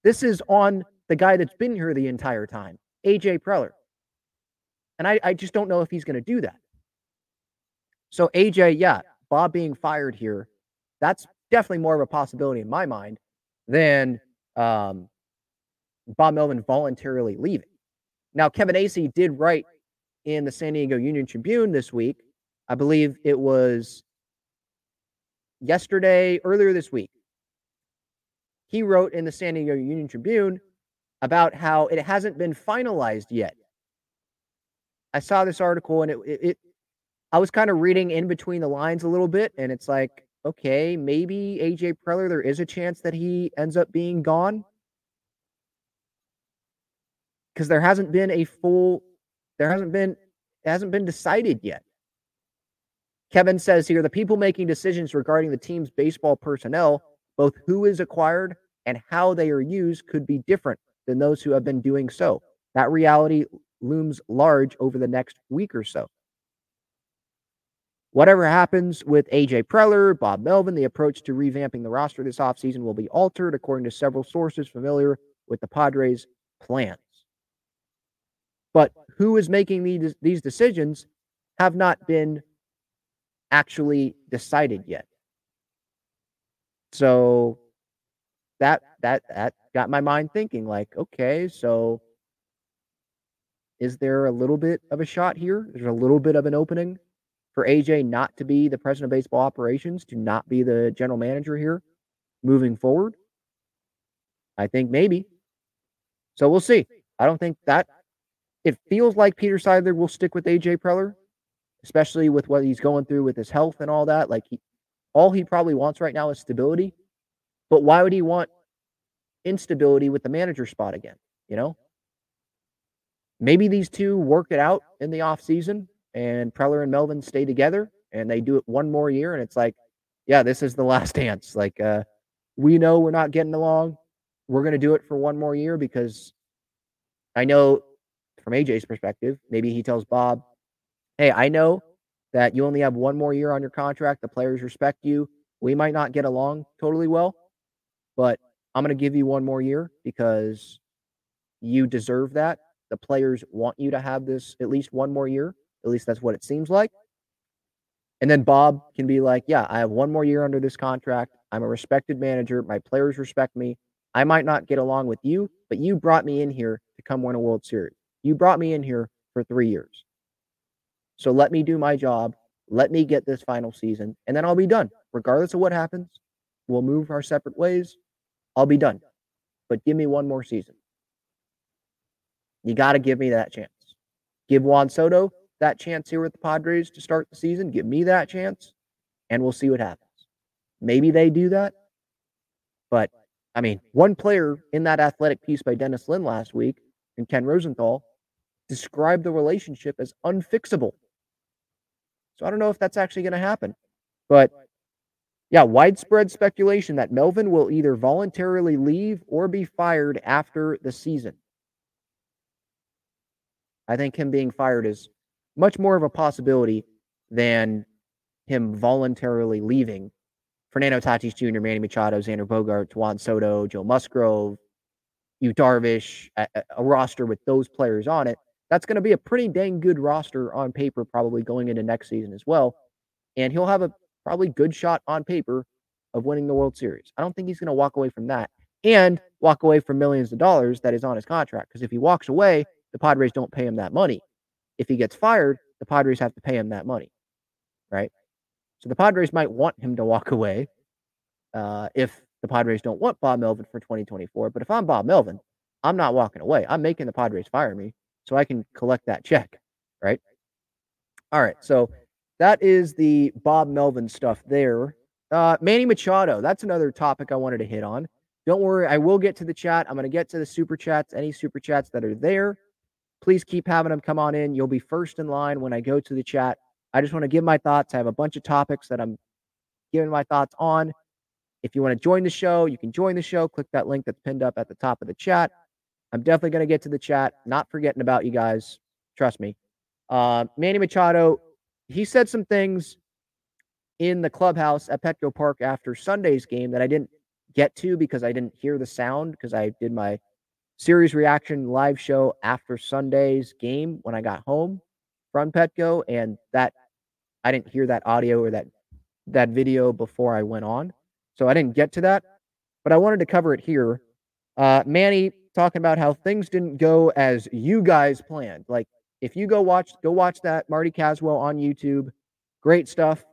this is on the guy that's been here the entire time, AJ Preller? And I, I just don't know if he's going to do that. So, AJ, yeah, Bob being fired here, that's definitely more of a possibility in my mind than um, Bob Melvin voluntarily leaving. Now, Kevin Acee did write in the San Diego Union Tribune this week. I believe it was yesterday, earlier this week. He wrote in the San Diego Union Tribune about how it hasn't been finalized yet. I saw this article and it, it, it I was kind of reading in between the lines a little bit, and it's like, okay, maybe AJ Preller, there is a chance that he ends up being gone because there hasn't been a full, there hasn't been, it hasn't been decided yet. Kevin says here the people making decisions regarding the team's baseball personnel, both who is acquired and how they are used, could be different than those who have been doing so. That reality looms large over the next week or so. Whatever happens with AJ Preller, Bob Melvin, the approach to revamping the roster this offseason will be altered, according to several sources familiar with the Padres' plans. But who is making these, these decisions have not been actually decided yet. So that that that got my mind thinking like, okay, so is there a little bit of a shot here? There's a little bit of an opening for AJ not to be the president of baseball operations, to not be the general manager here moving forward? I think maybe. So we'll see. I don't think that it feels like Peter Seidler will stick with AJ Preller, especially with what he's going through with his health and all that. Like he, all he probably wants right now is stability. But why would he want instability with the manager spot again? You know, maybe these two work it out in the off season and Preller and Melvin stay together and they do it one more year and it's like, yeah, this is the last dance. Like, uh, we know we're not getting along. We're going to do it for one more year because I know from AJ's perspective, maybe he tells Bob, hey, I know that you only have one more year on your contract. The players respect you. We might not get along totally well, but I'm going to give you one more year because you deserve that. The players want you to have this at least one more year. At least that's what it seems like. And then Bob can be like, yeah, I have one more year under this contract. I'm a respected manager. My players respect me. I might not get along with you, but you brought me in here to come win a World Series. You brought me in here for three years. So let me do my job. Let me get this final season, and then I'll be done. Regardless of what happens, we'll move our separate ways. I'll be done. But give me one more season. You got to give me that chance. Give Juan Soto that chance here with the Padres to start the season. Give me that chance, and we'll see what happens. Maybe they do that. But I mean, one player in that athletic piece by Dennis Lin last week and Ken Rosenthal described the relationship as unfixable. So I don't know if that's actually going to happen. But yeah, widespread speculation that Melvin will either voluntarily leave or be fired after the season. I think him being fired is much more of a possibility than him voluntarily leaving. Fernando Tatis Jr., Manny Machado, Xander Bogaerts, Juan Soto, Joe Musgrove, Yu Darvish, a, a roster with those players on it. That's going to be a pretty dang good roster on paper, probably going into next season as well. And he'll have a probably good shot on paper of winning the World Series. I don't think he's going to walk away from that and walk away from millions of dollars that is on his contract. Because if he walks away, the Padres don't pay him that money. If he gets fired, the Padres have to pay him that money, right? So the Padres might want him to walk away uh, if the Padres don't want Bob Melvin for 2024. But if I'm Bob Melvin, I'm not walking away. I'm making the Padres fire me so I can collect that check, right? All right. So that is the Bob Melvin stuff there. Uh, Manny Machado, that's another topic I wanted to hit on. Don't worry, I will get to the chat. I'm going to get to the super chats, any super chats that are there. Please keep having them come on in. You'll be first in line when I go to the chat. I just want to give my thoughts. I have a bunch of topics that I'm giving my thoughts on. If you want to join the show, you can join the show. Click that link that's pinned up at the top of the chat. I'm definitely going to get to the chat. Not forgetting about you guys. Trust me. Uh, Manny Machado, he said some things in the clubhouse at Petco Park after Sunday's game that I didn't get to because I didn't hear the sound because I did my series reaction live show after Sunday's game when I got home from Petco, and that I didn't hear that audio or that that video before I went on, so I didn't get to that. But I wanted to cover it here. Uh, Manny talking about how things didn't go as you guys planned. Like if you go watch, go watch that Marty Caswell on YouTube. Great stuff.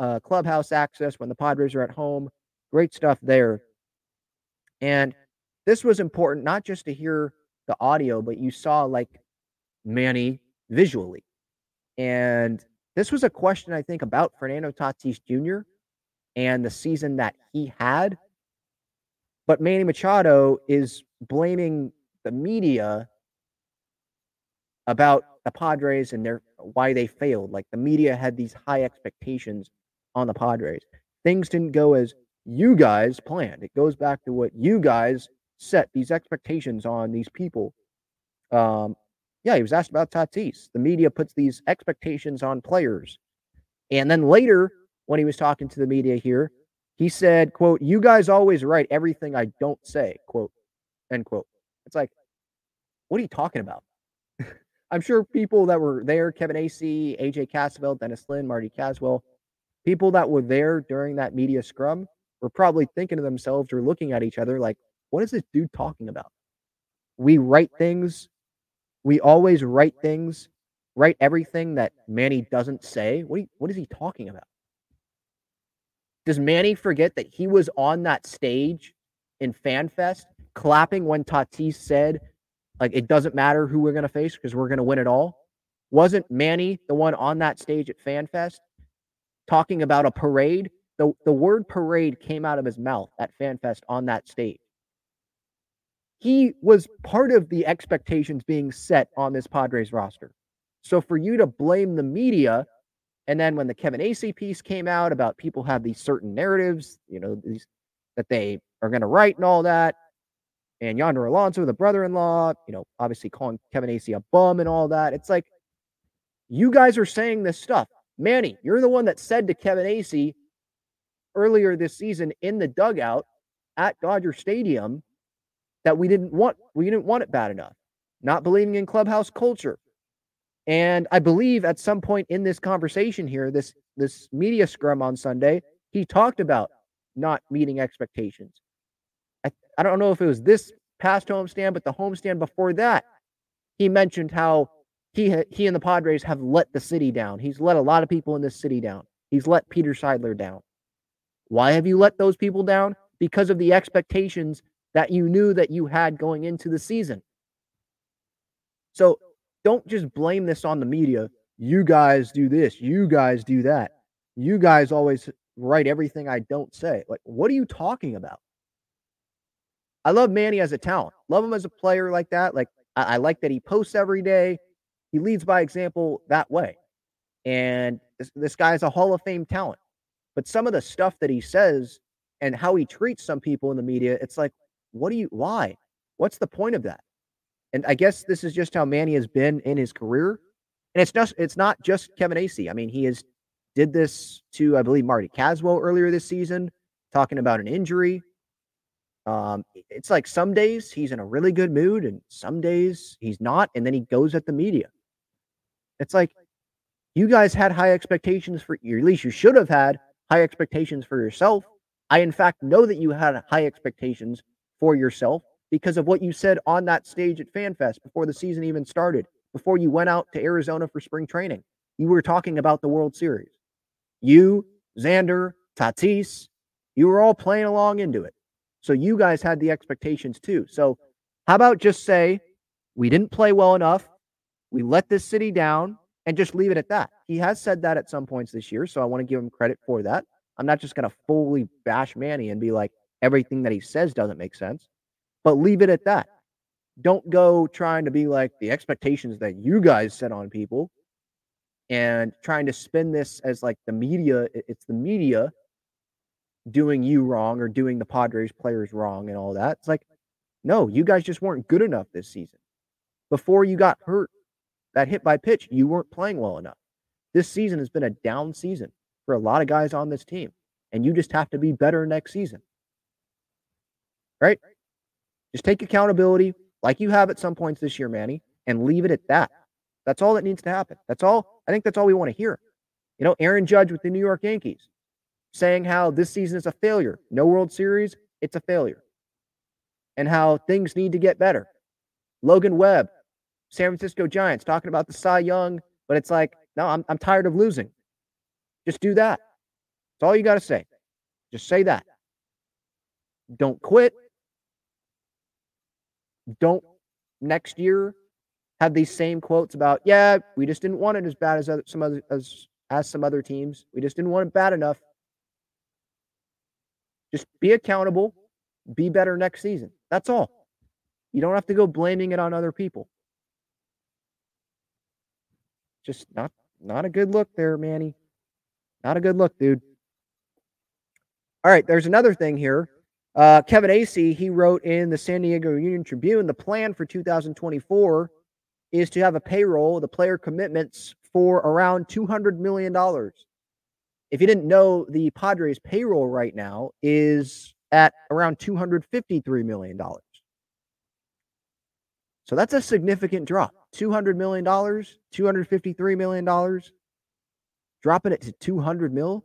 Uh, clubhouse access when the Padres are at home. Great stuff there. And this was important not just to hear the audio, but you saw like Manny visually. And this was a question I think about Fernando Tatis Jr. and the season that he had. But Manny Machado is blaming the media about the Padres and their why they failed. Like the media had these high expectations on the Padres. Things didn't go as you guys planned. It goes back to what you guys set these expectations on these people. Um, yeah, he was asked about Tatis. The media puts these expectations on players. And then later, when he was talking to the media here, he said, quote, you guys always write everything I don't say, quote, end quote. It's like, what are you talking about? I'm sure people that were there, Kevin Acee, AJ Cassavell, Dennis Lin, Marty Caswell, people that were there during that media scrum were probably thinking to themselves or looking at each other like, what is this dude talking about? We write things, we always write things, write everything that Manny doesn't say. What, you, what is he talking about? Does Manny forget that he was on that stage in FanFest clapping when Tatis said, like, it doesn't matter who we're going to face because we're going to win it all? Wasn't Manny the one on that stage at FanFest talking about a parade? The, the word parade came out of his mouth at FanFest on that stage. He was part of the expectations being set on this Padres roster. So for you to blame the media, and then when the Kevin Acee piece came out about people have these certain narratives, you know, these that they are going to write and all that, and Yonder Alonso, the brother-in-law, you know, obviously calling Kevin Acee a bum and all that. It's like you guys are saying this stuff. Manny, you're the one that said to Kevin Acee earlier this season in the dugout at Dodger Stadium that we didn't want we didn't want it bad enough. Not believing in clubhouse culture. And I believe at some point in this conversation here, this this media scrum on Sunday, he talked about not meeting expectations. I, I don't know if it was this past homestand, but the homestand before that, he mentioned how he he and the Padres have let the city down. He's let a lot of people in this city down. He's let Peter Seidler down. Why have you let those people down? Because of the expectations that you knew that you had going into the season. So don't just blame this on the media. You guys do this, you guys do that. You guys always write everything I don't say. Like, what are you talking about? I love Manny as a talent. Love him as a player like that. Like, I, I like that he posts every day. He leads by example that way. And this, this guy's a Hall of Fame talent. But some of the stuff that he says and how he treats some people in the media, it's like, what do you, why? What's the point of that? And I guess this is just how Manny has been in his career. And it's just, it's not just Kevin Acee. I mean, he has did this to, I believe, Marty Caswell earlier this season, talking about an injury. Um, it's like some days he's in a really good mood and some days he's not, and then he goes at the media. It's like you guys had high expectations for you, at least you should have had high expectations for yourself. I, in fact, know that you had high expectations for yourself because of what you said on that stage at FanFest before the season even started, before you went out to Arizona for spring training. You were talking about the World Series. You, Xander, Tatis, you were all playing along into it. So you guys had the expectations too. So how about just say, we didn't play well enough. We let this city down and just leave it at that. He has said that at some points this year. So I want to give him credit for that. I'm not just going to fully bash Manny and be like, everything that he says doesn't make sense, but leave it at that. Don't go trying to be like the expectations that you guys set on people and trying to spin this as like the media, it's the media doing you wrong or doing the Padres players wrong and all that. It's like, no, you guys just weren't good enough this season. Before you got hurt, that hit by pitch, you weren't playing well enough. This season has been a down season for a lot of guys on this team, and you just have to be better next season. Right? Just take accountability like you have at some points this year, Manny, and leave it at that. That's all that needs to happen. That's all. I think that's all we want to hear. You know, Aaron Judge with the New York Yankees saying how this season is a failure. No World Series, it's a failure. And how things need to get better. Logan Webb, San Francisco Giants, talking about the Cy Young, but it's like, no, I'm, I'm tired of losing. Just do that. That's all you got to say. Just say that. Don't quit. Don't next year have these same quotes about, yeah, we just didn't want it as bad as other, some other as as some other teams. We just didn't want it bad enough. Just be accountable, be better next season. That's all. You don't have to go blaming it on other people. Just not not a good look there, Manny. Not a good look, dude. All right, there's another thing here. Uh, Kevin Acee, he wrote in the San Diego Union Tribune the plan for 2024 is to have a payroll, the player commitments for around $200 million if you didn't know, the Padres payroll right now is at around $253 million. So that's a significant drop. $200 million, $253 million, dropping it to 200 mil.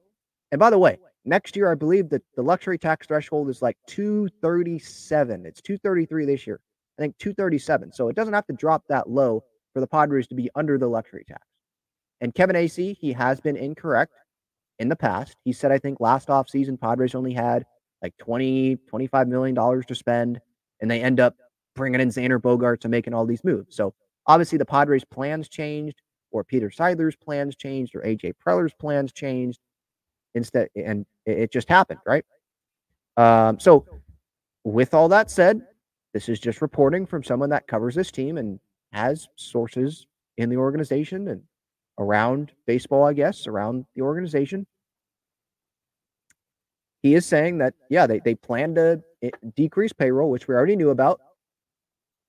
And by the way, next year, I believe that the luxury tax threshold is like 237. It's 233 this year. I think 237. So it doesn't have to drop that low for the Padres to be under the luxury tax. And Kevin Acee, he has been incorrect in the past. He said, I think last offseason, Padres only had like 20, 25 million dollars to spend, and they end up bringing in Xander Bogaerts and making all these moves. So obviously, the Padres' plans changed, or Peter Seidler's plans changed, or AJ Preller's plans changed. Instead, and it just happened, right? Um, so, with all that said, this is just reporting from someone that covers this team and has sources in the organization and around baseball, I guess, around the organization. He is saying that, yeah, they, they plan to eh, decrease payroll, which we already knew about,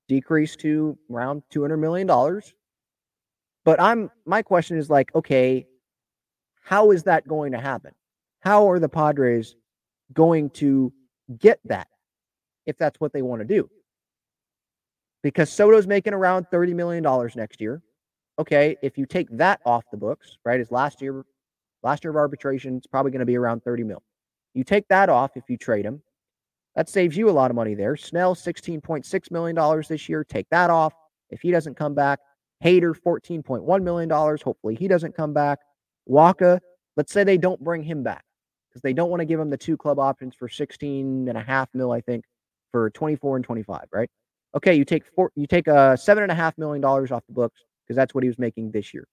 decrease to around $200 million. But I'm my question is like, okay, how is that going to happen? How are the Padres going to get that if that's what they want to do? Because Soto's making around $30 million next year okay, if you take that off the books, right, as last year, last year of arbitration, it's probably going to be around 30 mil. You take that off if you trade him. That saves you a lot of money there. Snell, $16.6 million this year. Take that off. If he doesn't come back, Hader, $14.1 million. Hopefully he doesn't come back. Wacha, let's say they don't bring him back because they don't want to give him the two club options for 16 and a half mil, I think, for 24 and 25, right? Okay, you take four, you take a uh, seven and a half million dollars off the books because that's what he was making this year.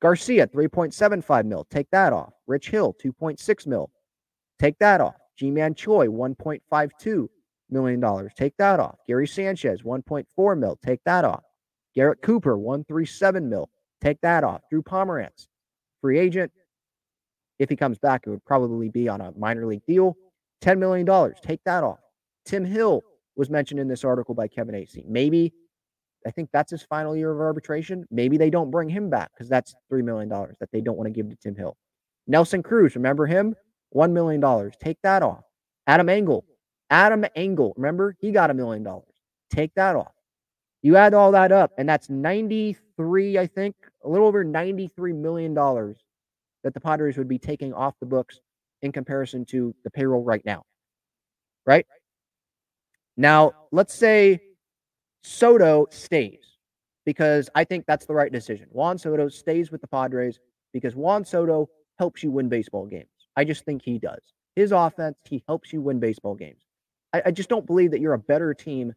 Garcia, 3.75 mil. Take that off. Rich Hill, 2.6 mil. Take that off. Ji-Man Choi, $1.52 million. Take that off. Gary Sanchez, 1.4 mil. Take that off. Garrett Cooper, 137 mil. Take that off. Drew Pomeranz, free agent. If he comes back, it would probably be on a minor league deal. $10 million. Take that off. Tim Hill was mentioned in this article by Kevin Acee. Maybe, I think that's his final year of arbitration. Maybe they don't bring him back because that's $3 million that they don't want to give to Tim Hill. Nelson Cruz, remember him? $1 million. Take that off. Adam Engel. Adam Engel, remember? He got a million dollars. Take that off. You add all that up, and that's 93, I think, a little over $93 million that the Padres would be taking off the books in comparison to the payroll right now. Right? Now, let's say Soto stays because I think that's the right decision. Juan Soto stays with the Padres because Juan Soto helps you win baseball games. I just think he does. His offense, he helps you win baseball games. I, I just don't believe that you're a better team.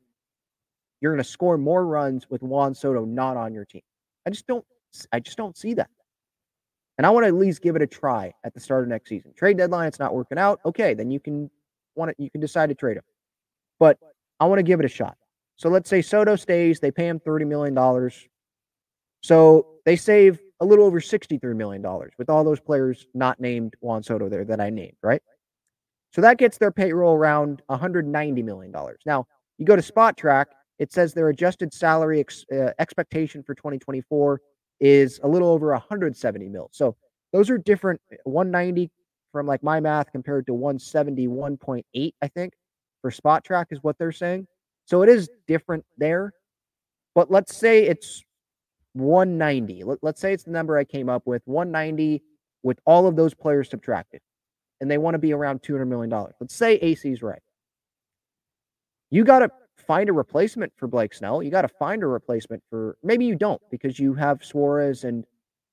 You're going to score more runs with Juan Soto not on your team. I just don't. I just don't see that. And I want to at least give it a try at the start of next season. Trade deadline, it's not working out. Okay, then you can want to, you can decide to trade him. But I want to give it a shot. So let's say Soto stays, they pay him $30 million. So they save a little over $63 million with all those players not named Juan Soto there that I named, right? So that gets their payroll around $190 million. Now, you go to Spotrac, it says their adjusted salary ex, uh, expectation for 2024 is a little over 170 mil. So those are different. 190 from like my math compared to 171.8, I think, for Spotrac is what they're saying. So it is different there. But let's say it's 190. Let, let's say it's the number I came up with 190 with all of those players subtracted. And they want to be around $200 million. Let's say Acee's right. You got to find a replacement for Blake Snell. You got to find a replacement for maybe you don't because you have Suarez and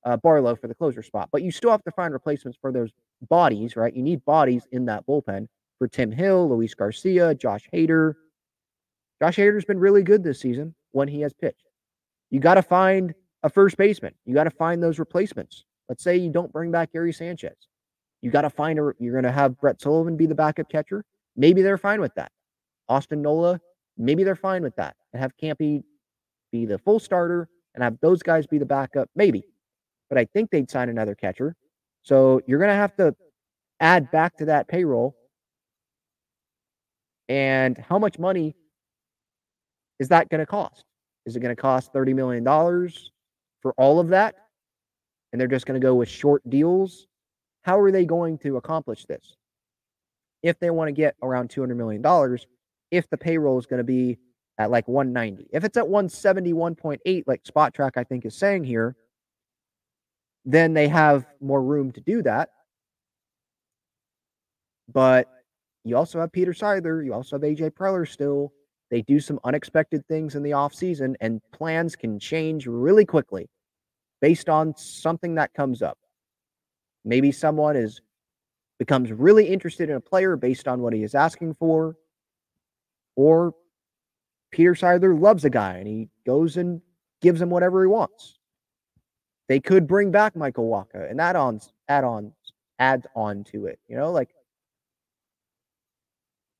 uh, Barlow for the closer spot, but you still have to find replacements for those bodies, right? You need bodies in that bullpen for Tim Hill, Luis Garcia, Josh Hader. Josh Hader's been really good this season when he has pitched. You got to find a first baseman. You got to find those replacements. Let's say you don't bring back Gary Sanchez. You got to find a. You're going to have Brett Sullivan be the backup catcher. Maybe they're fine with that. Austin Nola Maybe they're fine with that and have Campy be the full starter and have those guys be the backup. Maybe. But I think they'd sign another catcher. So you're going to have to add back to that payroll. And how much money is that going to cost? Is it going to cost $30 million for all of that? And they're just going to go with short deals? How are they going to accomplish this? If they want to get around $200 million, if the payroll is going to be at like 190. If it's at 171.8, like Spotrac, I think, is saying here, then they have more room to do that. But you also have Peter Seidler. You also have AJ Preller still. They do some unexpected things in the offseason, and plans can change really quickly based on something that comes up. Maybe someone is becomes really interested in a player based on what he is asking for or Peter Seidler loves a guy and he goes and gives him whatever he wants. They could bring back Michael Wacha and add ons, add ons, add on to it. You know, like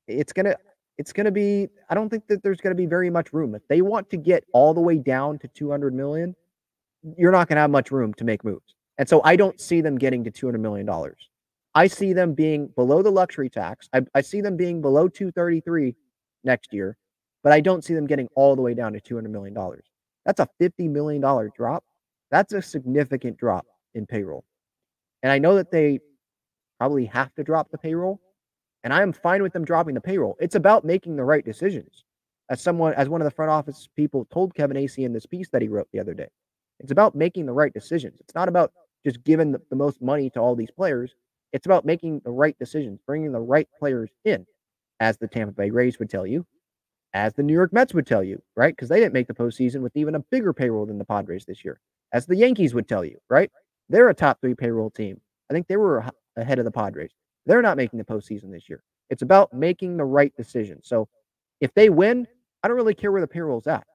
it's gonna it's gonna be. I don't think that there's gonna be very much room if they want to get all the way down to 200 million. You're not gonna have much room to make moves, and so I don't see them getting to 200 million dollars. I see them being below the luxury tax. I, I see them being below 233 next year, but I don't see them getting all the way down to $200 million. That's a $50 million drop. That's a significant drop in payroll. And I know that they probably have to drop the payroll, and I am fine with them dropping the payroll. It's about making the right decisions. As someone, as one of the front office people told Kevin Acee in this piece that he wrote the other day, it's about making the right decisions. It's not about just giving the, the most money to all these players. It's about making the right decisions, bringing the right players in as the Tampa Bay Rays would tell you, as the New York Mets would tell you, right? Because they didn't make the postseason with even a bigger payroll than the Padres this year, as the Yankees would tell you, right? They're a top three payroll team. I think they were ahead of the Padres. They're not making the postseason this year. It's about making the right decision. So if they win, I don't really care where the payroll's at.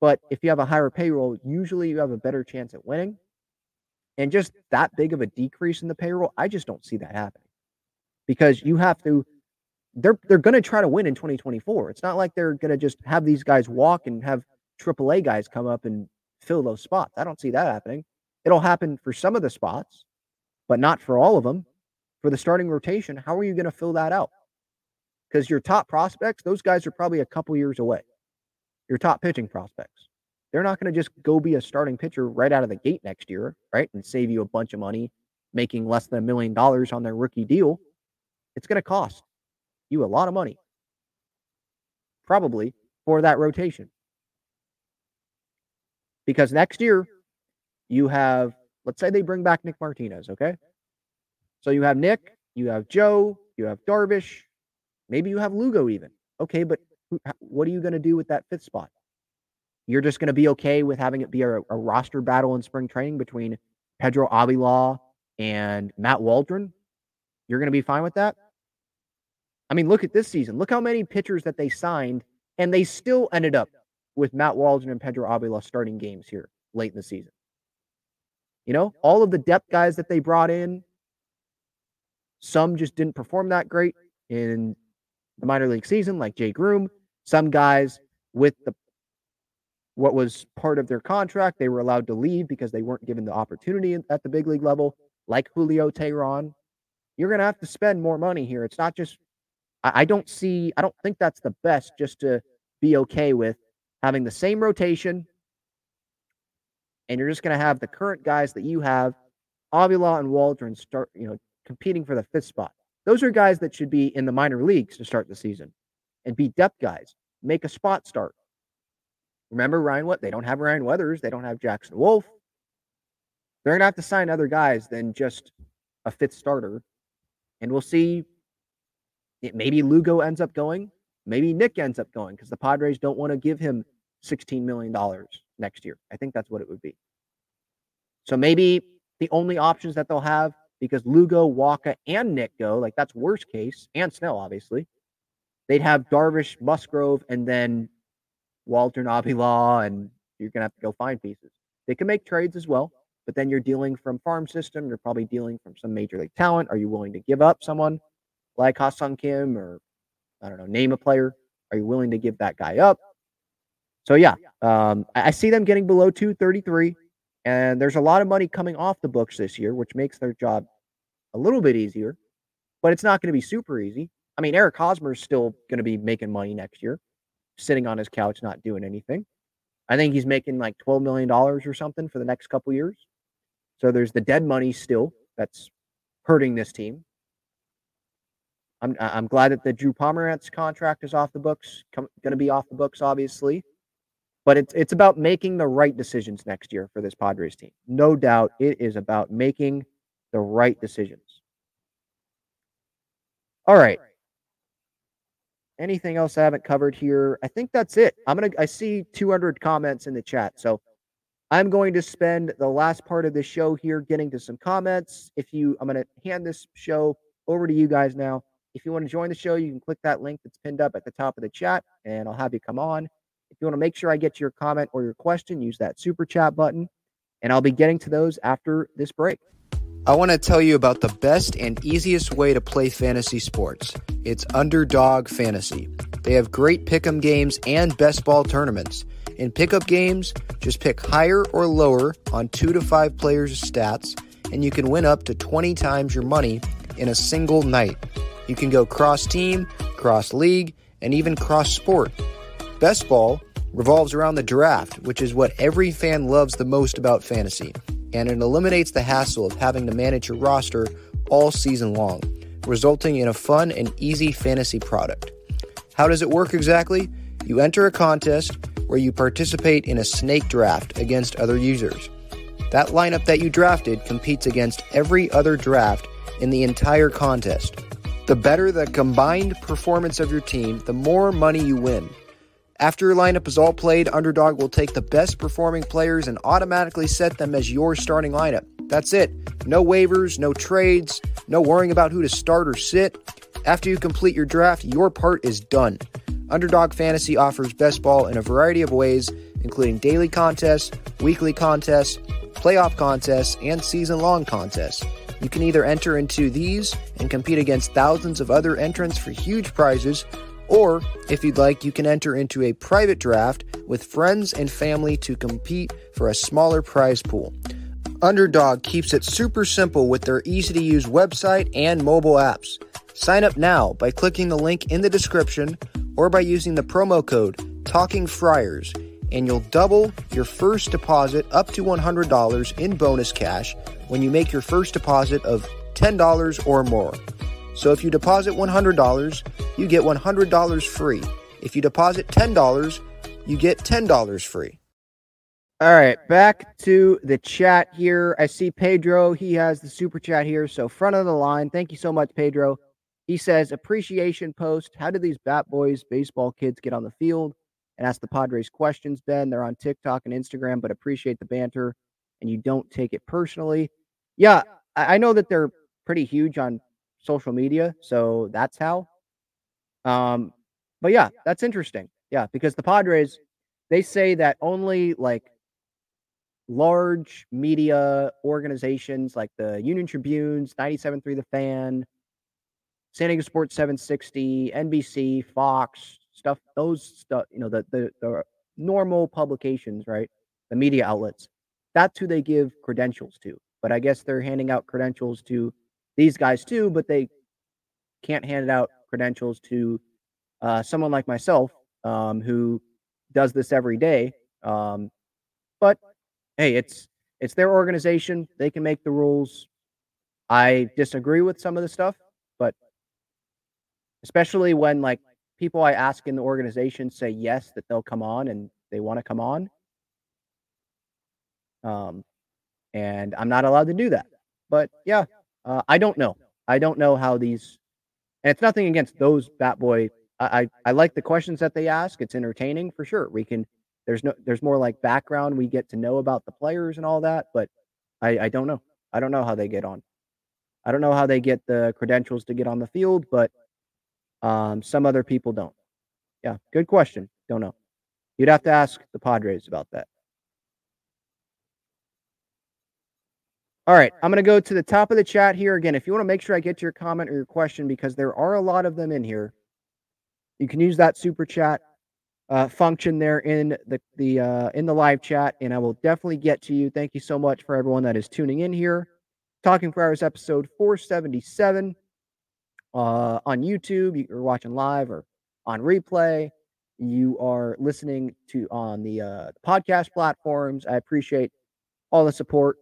But if you have a higher payroll, usually you have a better chance at winning. And just that big of a decrease in the payroll, I just don't see that happening because you have to they're they're going to try to win in 2024. It's not like they're going to just have these guys walk and have AAA guys come up and fill those spots. I don't see that happening. It'll happen for some of the spots, but not for all of them. For the starting rotation, how are you going to fill that out? Because your top prospects, those guys are probably a couple years away. Your top pitching prospects. They're not going to just go be a starting pitcher right out of the gate next year, right? And save you a bunch of money, making less than a million dollars on their rookie deal. It's going to cost you a lot of money, probably for that rotation. Because next year, you have, let's say they bring back Nick Martinez, okay? So you have Nick, you have Joe, you have Darvish, maybe you have Lugo even. Okay, but who, what are you going to do with that fifth spot? You're just going to be okay with having it be a, a, roster battle in spring training between Pedro Avila and Matt Waldron? You're going to be fine with that? I mean, look at this season. Look how many pitchers that they signed, and they still ended up with Matt Waldron and Pedro Avila starting games here late in the season. You know, all of the depth guys that they brought in, some just didn't perform that great in the minor league season, like Jay Groome. Some guys with the what was part of their contract, they were allowed to leave because they weren't given the opportunity at the big league level, like Julio Teheran. You're going to have to spend more money here. It's not just, I, I don't see, I don't think that's the best just to be okay with having the same rotation. And you're just going to have the current guys that you have, Avila and Waldron, start, you know, competing for the fifth spot. Those are guys that should be in the minor leagues to start the season and be depth guys. Make a spot start. Remember Ryan what? They don't have Ryan Weathers. They don't have Jackson Wolf. They're gonna have to sign other guys than just a fifth starter. And we'll see. It, maybe Lugo ends up going. Maybe Nick ends up going because the Padres don't want to give him $16 million next year. I think that's what it would be. So maybe the only options that they'll have because Lugo, Wacha, and Nick go, like that's worst case, and Snell, obviously. They'd have Darvish, Musgrove, and then Waldron Avila, and you're gonna have to go find pieces. They can make trades as well, but then you're dealing from farm system. You're probably dealing from some major league talent. Are you willing to give up someone like Ha-Seong Kim or I don't know, name a player? Are you willing to give that guy up? So yeah, um, I, I see them getting below 233, and there's a lot of money coming off the books this year, which makes their job a little bit easier, but it's not going to be super easy. I mean, Eric Hosmer is still going to be making money next year, sitting on his couch not doing anything. I think he's making like $12 million or something for the next couple years. So there's the dead money still that's hurting this team. I'm I'm glad that the Drew Pomeranz contract is off the books, going to be off the books, obviously. But it's it's about making the right decisions next year for this Padres team. No doubt, it is about making the right decisions. All right. Anything else I haven't covered here? I think that's it. I'm gonna. I see 200 comments in the chat, so I'm going to spend the last part of the show here getting to some comments. If you, I'm gonna hand this show over to you guys now. If you want to join the show, you can click that link that's pinned up at the top of the chat, and I'll have you come on. If you want to make sure I get your comment or your question, use that super chat button, and I'll be getting to those after this break. I want to tell you about the best and easiest way to play fantasy sports. It's Underdog Fantasy. They have great pick'em games and best ball tournaments. In pick'em games, just pick higher or lower on two to five players' stats, and you can win up to 20 times your money in a single night. You can go cross team, cross league, and even cross sport. Best ball revolves around the draft, which is what every fan loves the most about fantasy and it eliminates the hassle of having to manage your roster all season long, resulting in a fun and easy fantasy product. How does it work exactly? You enter a contest where you participate in a snake draft against other users. That lineup that you drafted competes against every other draft in the entire contest. The better the combined performance of your team, the more money you win. After your lineup is all played, Underdog will take the best performing players and automatically set them as your starting lineup. That's it. No waivers, no trades, no worrying about who to start or sit. After you complete your draft, your part is done. Underdog Fantasy offers best ball in a variety of ways, including daily contests, weekly contests, playoff contests, and season long contests. You can either enter into these and compete against thousands of other entrants for huge prizes, or if you'd like, you can enter into a private draft with friends and family to compete for a smaller prize pool. Underdog keeps it super simple with their easy to use website and mobile apps. Sign up now by clicking the link in the description or by using the promo code Talking Friars, and you'll double your first deposit up to $100 in bonus cash when you make your first deposit of $10 or more. So if you deposit $100, you get $100 free. If you deposit $10, you get $10 free. All right, back to the chat here. I see Pedro. He has the super chat here. So, front of the line. Thank you so much, Pedro. He says, appreciation post. How do these Bat Boys baseball kids get on the field? And ask the Padres questions, Ben. They're on TikTok and Instagram, but appreciate the banter and you don't take it personally. Yeah, I, know that they're pretty huge on social media. So that's how. Um, but yeah, that's interesting. Yeah, because the Padres, they say that only like large media organizations like the Union Tribunes, 97.3 The Fan, San Diego Sports 760, NBC, Fox, stuff, those stuff, you know, the, the, the normal publications, right? The media outlets. That's who they give credentials to. But I guess they're handing out credentials to these guys too, but they can't hand out credentials to uh, someone like myself um, who does this every day. Um, but hey, it's it's their organization; they can make the rules. I disagree with some of the stuff, but especially when like people I ask in the organization say yes that they'll come on and they want to come on. Um, and I'm not allowed to do that. But yeah, uh, I don't know. I don't know how these, and it's nothing against those Bat Boy. I, I, I like the questions that they ask. It's entertaining for sure. We can there's no there's more like background we get to know about the players and all that, but I, I don't know. I don't know how they get on. I don't know how they get the credentials to get on the field, but um, some other people don't. Yeah, good question. Don't know. You'd have to ask the Padres about that. All right, I'm going to go to the top of the chat here again. If you want to make sure I get to your comment or your question, because there are a lot of them in here, you can use that super chat uh, function there in the the uh, in the live chat, and I will definitely get to you. Thank you so much for everyone that is tuning in here. Talking Friars episode 477 uh, on YouTube. You're watching live or on replay. You are listening to on the uh, podcast platforms. I appreciate all the support.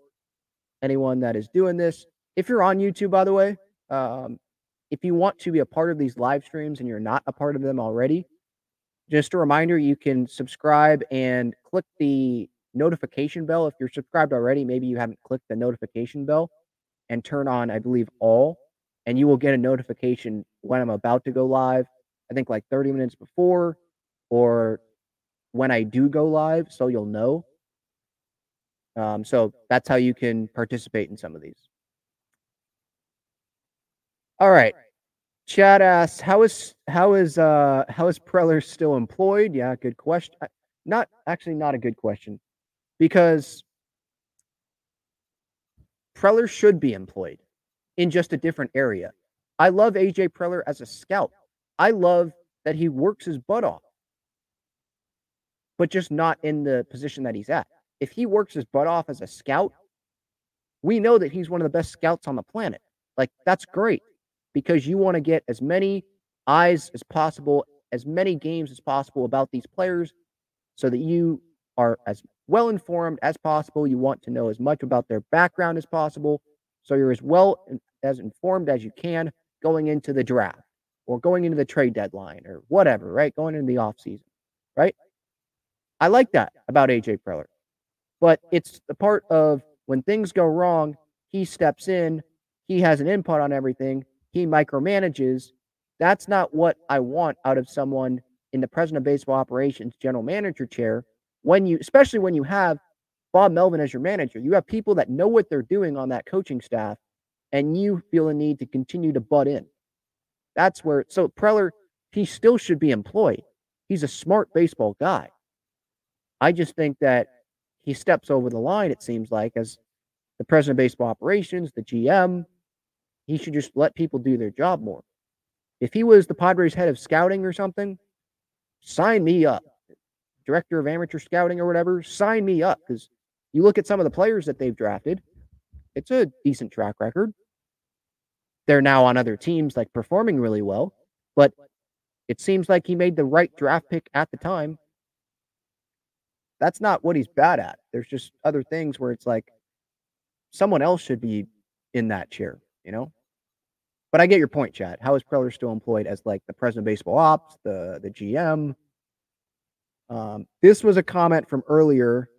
Anyone that is doing this. If you're on YouTube, by the way, um, if you want to be a part of these live streams and you're not a part of them already, just a reminder you can subscribe and click the notification bell. If you're subscribed already, maybe you haven't clicked the notification bell and turn on, I believe, all, and you will get a notification when I'm about to go live. I think like 30 minutes before or when I do go live, so you'll know. Um, so that's how you can participate in some of these. All right. Chad asks, "How is how is uh how is Preller still employed?" Yeah, good question. Not actually not a good question, because Preller should be employed in just a different area. I love AJ Preller as a scout. I love that he works his butt off, but just not in the position that he's at. If he works his butt off as a scout, we know that he's one of the best scouts on the planet. Like that's great because you want to get as many eyes as possible, as many games as possible about these players so that you are as well informed as possible. You want to know as much about their background as possible. So you're as well as informed as you can going into the draft or going into the trade deadline or whatever, right? Going into the offseason, right? I like that about AJ Preller. But it's the part of when things go wrong, he steps in, he has an input on everything, he micromanages. That's not what I want out of someone in the president of baseball operations general manager chair. When you, especially when you have Bob Melvin as your manager, you have people that know what they're doing on that coaching staff, and you feel a need to continue to butt in. That's where, so Preller, he still should be employed. He's a smart baseball guy. I just think that he steps over the line, it seems like, as the president of baseball operations, the GM, he should just let people do their job more. If he was the Padres head of scouting or something, sign me up. Director of amateur scouting or whatever, sign me up because you look at some of the players that they've drafted, it's a decent track record. They're now on other teams, like performing really well, but it seems like he made the right draft pick at the time. That's not what he's bad at. There's just other things where it's like someone else should be in that chair, you know? But I get your point, Chad. How is Preller still employed as like the president of baseball ops, the the GM? Um, this was a comment from earlier.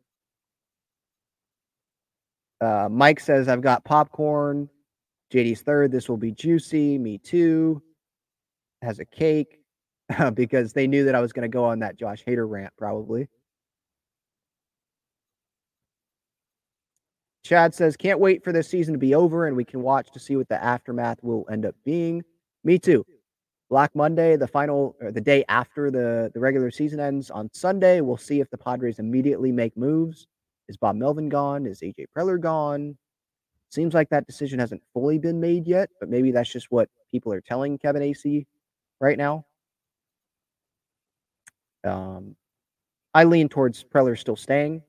Uh, Mike says, I've got popcorn. JD's third. This will be juicy. Me too. Has a cake because they knew that I was going to go on that Josh Hader rant, probably. Chad says, can't wait for this season to be over and we can watch to see what the aftermath will end up being. Me too. Black Monday, the final or the day after the, the regular season ends on Sunday. We'll see if the Padres immediately make moves. Is Bob Melvin gone? Is AJ Preller gone? Seems like that decision hasn't fully been made yet, but maybe that's just what people are telling Kevin Acee right now. Um, I lean towards Preller still staying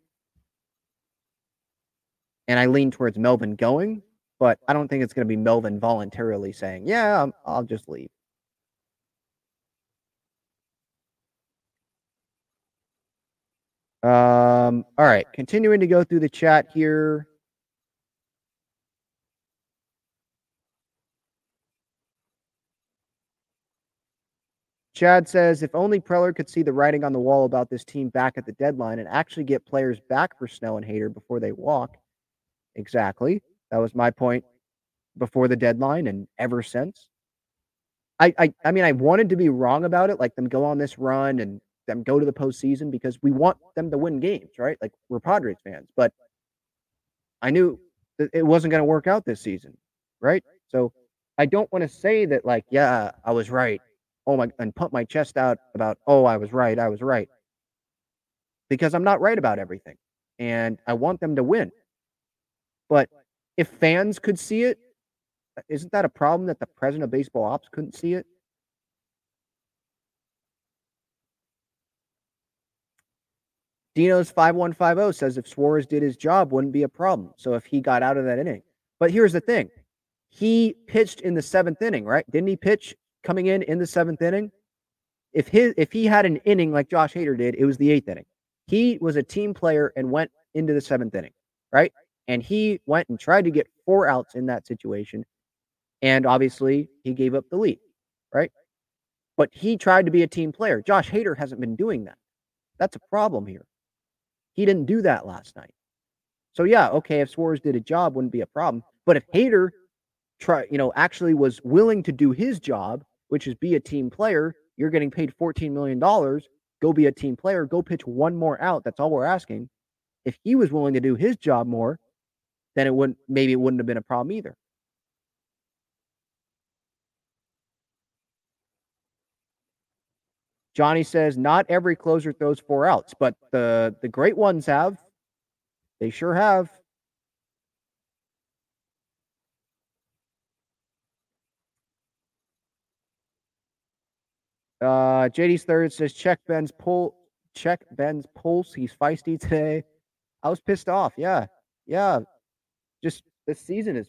and I lean towards Melvin going, but I don't think it's going to be Melvin voluntarily saying, "Yeah, i I'll just leave." Um, all right, continuing to go through the chat here. Chad says, if only Preller could see the writing on the wall about this team back at the deadline and actually get players back for Snow and Hader before they walk, Exactly. That was my point before the deadline and ever since. I, I I mean I wanted to be wrong about it, like them go on this run and them go to the postseason because we want them to win games, right? Like we're Padres fans, but I knew that it wasn't going to work out this season, right? So I don't want to say that like, yeah, I was right. Oh my, and pump my chest out about, oh, I was right, I was right, because I'm not right about everything, and I want them to win. But if fans could see it, uh, isn't that a problem that the president of baseball ops couldn't see it? Dino's 5150 says if Suarez did his job, wouldn't be a problem. So if he got out of that inning. But here's the thing. He pitched in the seventh inning, right? Didn't he pitch coming in in the seventh inning? If his if he had an inning like Josh Hader did, it was the eighth inning. He was a team player and went into the seventh inning, right? And he went and tried to get four outs in that situation. And obviously, he gave up the lead, right? But he tried to be a team player. Josh Hader hasn't been doing that. That's a problem here. He didn't do that last night. So yeah, okay, if Suarez did a job, wouldn't be a problem. But if Hader try, you know, actually was willing to do his job, which is be a team player, you're getting paid $14 million. Go be a team player, go pitch one more out. That's all we're asking. If he was willing to do his job more, then it wouldn't maybe it wouldn't have been a problem either. Johnny says not every closer throws four outs, but the the great ones have. They sure have. Uh, JD's third says check Ben's pull. Check Ben's pulse. He's feisty today. I was pissed off. Yeah, yeah just this season has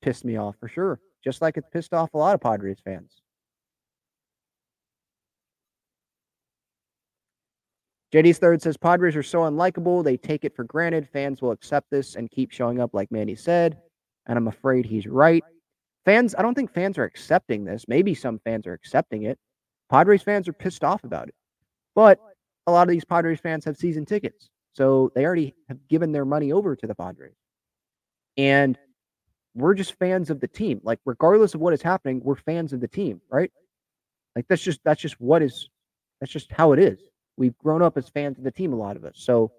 pissed me off for sure. Just like it's pissed off a lot of Padres fans. JD's third says Padres are so unlikable. They take it for granted. Fans will accept this and keep showing up, like Manny said. And I'm afraid he's right. Fans, I don't think fans are accepting this. Maybe some fans are accepting it. Padres fans are pissed off about it. But a lot of these Padres fans have season tickets. So they already have given their money over to the Padres. And we're just fans of the team. Like, regardless of what is happening, we're fans of the team, right? Like that's just that's just what is that's just how it is. We've grown up as fans of the team, a lot of us. So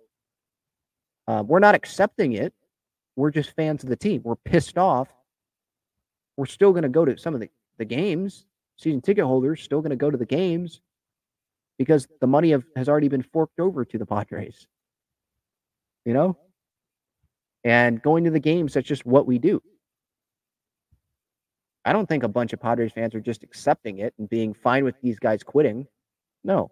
uh, we're not accepting it. We're just fans of the team. We're pissed off. We're still going to go to some of the, the games. Season ticket holders still going to go to the games because the money have, has already been forked over to the Padres. You know, and going to the games, that's just what we do. I don't think a bunch of Padres fans are just accepting it and being fine with these guys quitting. No.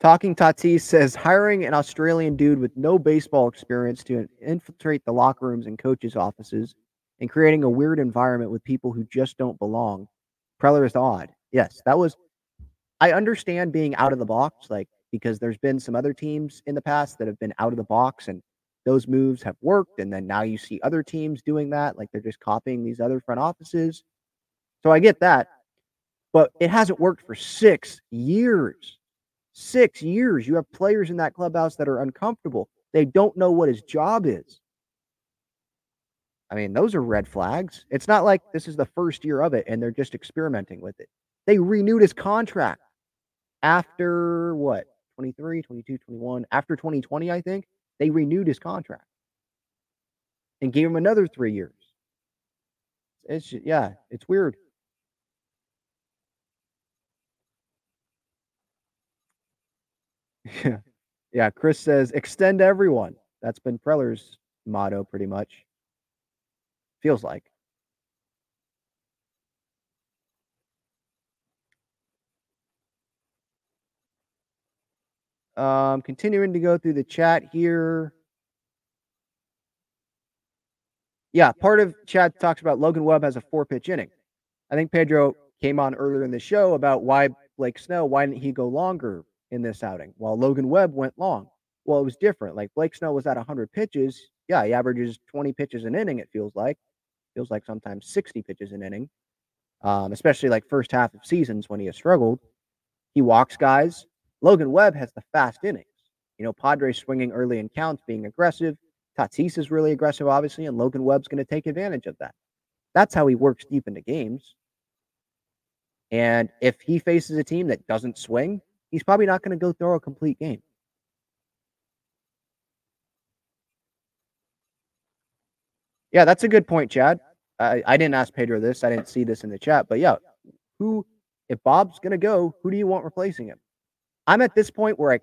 Talking Tatis says hiring an Australian dude with no baseball experience to infiltrate the locker rooms and coaches' offices and creating a weird environment with people who just don't belong. Preller is odd. Yes, that was. I understand being out of the box, like because there's been some other teams in the past that have been out of the box and those moves have worked. And then now you see other teams doing that, like they're just copying these other front offices. So I get that, but it hasn't worked for six years. Six years. You have players in that clubhouse that are uncomfortable. They don't know what his job is. I mean, those are red flags. It's not like this is the first year of it and they're just experimenting with it. They renewed his contract after what? 23, 22, 21. After 2020, I think, they renewed his contract and gave him another three years. It's yeah, it's weird. Yeah. Yeah. Chris says extend everyone. That's been Preller's motto pretty much. Feels like. Um, continuing to go through the chat here. Yeah, part of chat talks about Logan Webb has a four pitch inning. I think Pedro came on earlier in the show about why Blake Snell, why didn't he go longer in this outing while Logan Webb went long? Well, it was different. Like Blake Snell was at 100 pitches. Yeah, he averages 20 pitches an inning, it feels like. Feels like sometimes 60 pitches an inning, um, especially like first half of seasons when he has struggled. He walks guys. Logan Webb has the fast innings. You know, Padres swinging early in counts, being aggressive. Tatis is really aggressive, obviously, and Logan Webb's going to take advantage of that. That's how he works deep into games. And if he faces a team that doesn't swing, he's probably not going to go throw a complete game. Yeah, that's a good point, Chad. I, I didn't ask Pedro this. I didn't see this in the chat, but yeah, who, if Bob's going to go, who do you want replacing him? I'm at this point where I,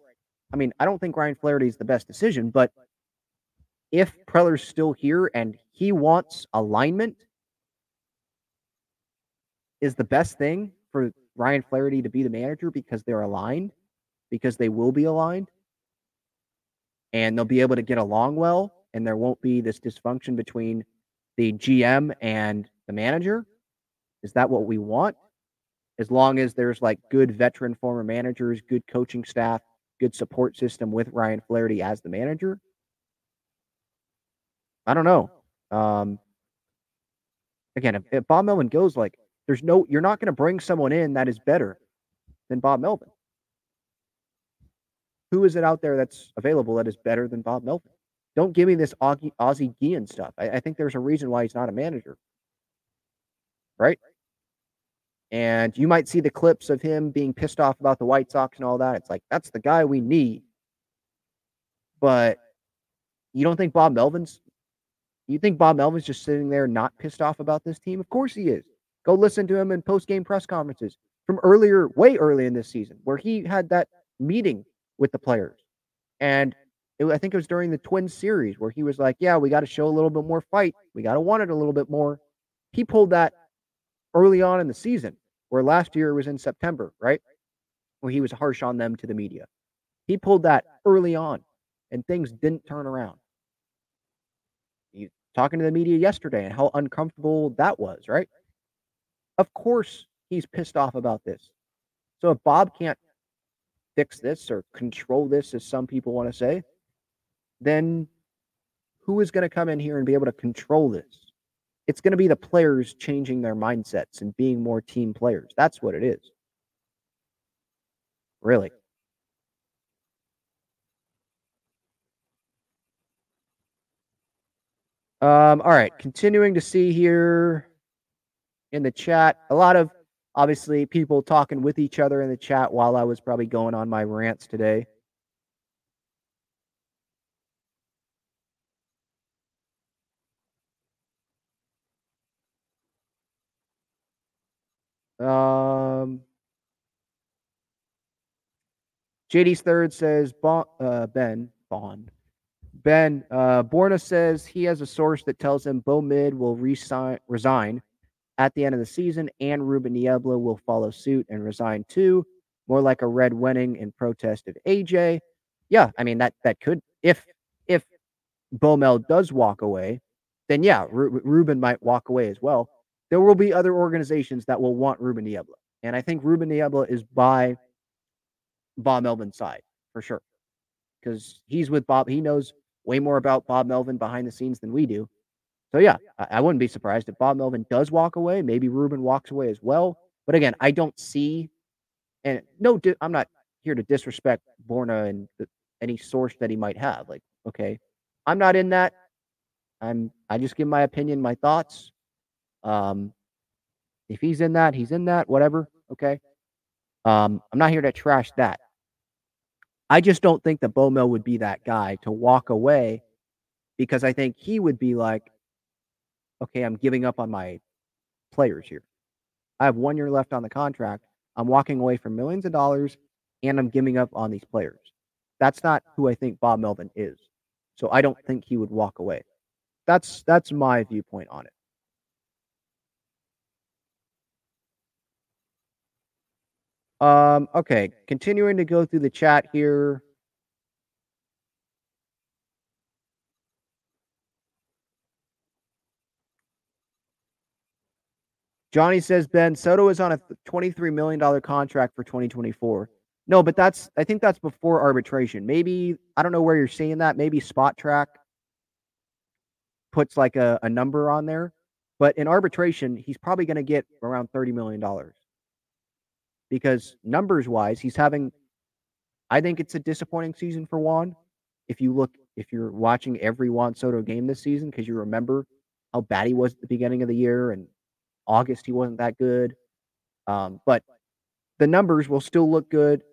I mean, I don't think Ryan Flaherty is the best decision, but if Preller's still here and he wants alignment, is the best thing for Ryan Flaherty to be the manager because they're aligned, because they will be aligned, and they'll be able to get along well, and there won't be this dysfunction between the GM and the manager. Is that what we want? As long as there's like good veteran former managers, good coaching staff, good support system with Ryan Flaherty as the manager. I don't know. Um, again, if, if Bob Melvin goes, like, there's no, you're not going to bring someone in that is better than Bob Melvin. Who is it out there that's available that is better than Bob Melvin? Don't give me this Ozzie, Ozzie Guillen stuff. I, I think there's a reason why he's not a manager. Right? And you might see the clips of him being pissed off about the White Sox and all that. It's like, that's the guy we need. But you don't think Bob Melvin's you think Bob Melvin's just sitting there not pissed off about this team? Of course he is. Go listen to him in post-game press conferences from earlier, way early in this season, where he had that meeting with the players. And it, I think it was during the Twins series where he was like, Yeah, we got to show a little bit more fight. We got to want it a little bit more. He pulled that early on in the season, where last year was in September, right? Where he was harsh on them to the media. He pulled that early on, and things didn't turn around. He talking to the media yesterday and how uncomfortable that was, right? Of course, he's pissed off about this. So if Bob can't fix this or control this, as some people want to say, then who is going to come in here and be able to control this? It's going to be the players changing their mindsets and being more team players. That's what it is. Really. Um, all right, continuing to see here in the chat, a lot of obviously people talking with each other in the chat while I was probably going on my rants today. Um, JD's third says bon, uh, Ben Bond Ben, uh, Borna says he has a source that tells him Bo Mid will resign, resign at the end of the season, and Ruben Niebla will follow suit and resign too. More like a red wedding in protest of AJ. Yeah, I mean that that could if if Bomel does walk away, then yeah, Ru- Ruben might walk away as well. There will be other organizations that will want Ruben Niebla, and I think Ruben Niebla is by Bob Melvin's side for sure because he's with Bob. He knows way more about Bob Melvin behind the scenes than we do. So yeah, I, I wouldn't be surprised if Bob Melvin does walk away. Maybe Ruben walks away as well. But again, I don't see, and no, I'm not here to disrespect Borna and the, any source that he might have. Like, okay, I'm not in that. I'm I just give my opinion, my thoughts. Um, if he's in that, he's in that. Whatever. Okay. Um, I'm not here to trash that. I just don't think that Bo Mill would be that guy to walk away because I think he would be like, okay, I'm giving up on my players here. I have one year left on the contract. I'm walking away from millions of dollars and I'm giving up on these players. That's not who I think Bob Melvin is. So I don't think he would walk away. That's that's my viewpoint on it. Um, okay, continuing to go through the chat here. Johnny says Ben Soto is on a $23 million contract for 2024. No, but that's I think that's before arbitration. Maybe I don't know where you're seeing that. Maybe Spotrac puts like a, a number on there. But in arbitration, he's probably going to get around $30 million because numbers wise, he's having. I think it's a disappointing season for Juan. If you look, if you're watching every Juan Soto game this season, because you remember how bad he was at the beginning of the year, and August he wasn't that good. Um, but the numbers will still look good,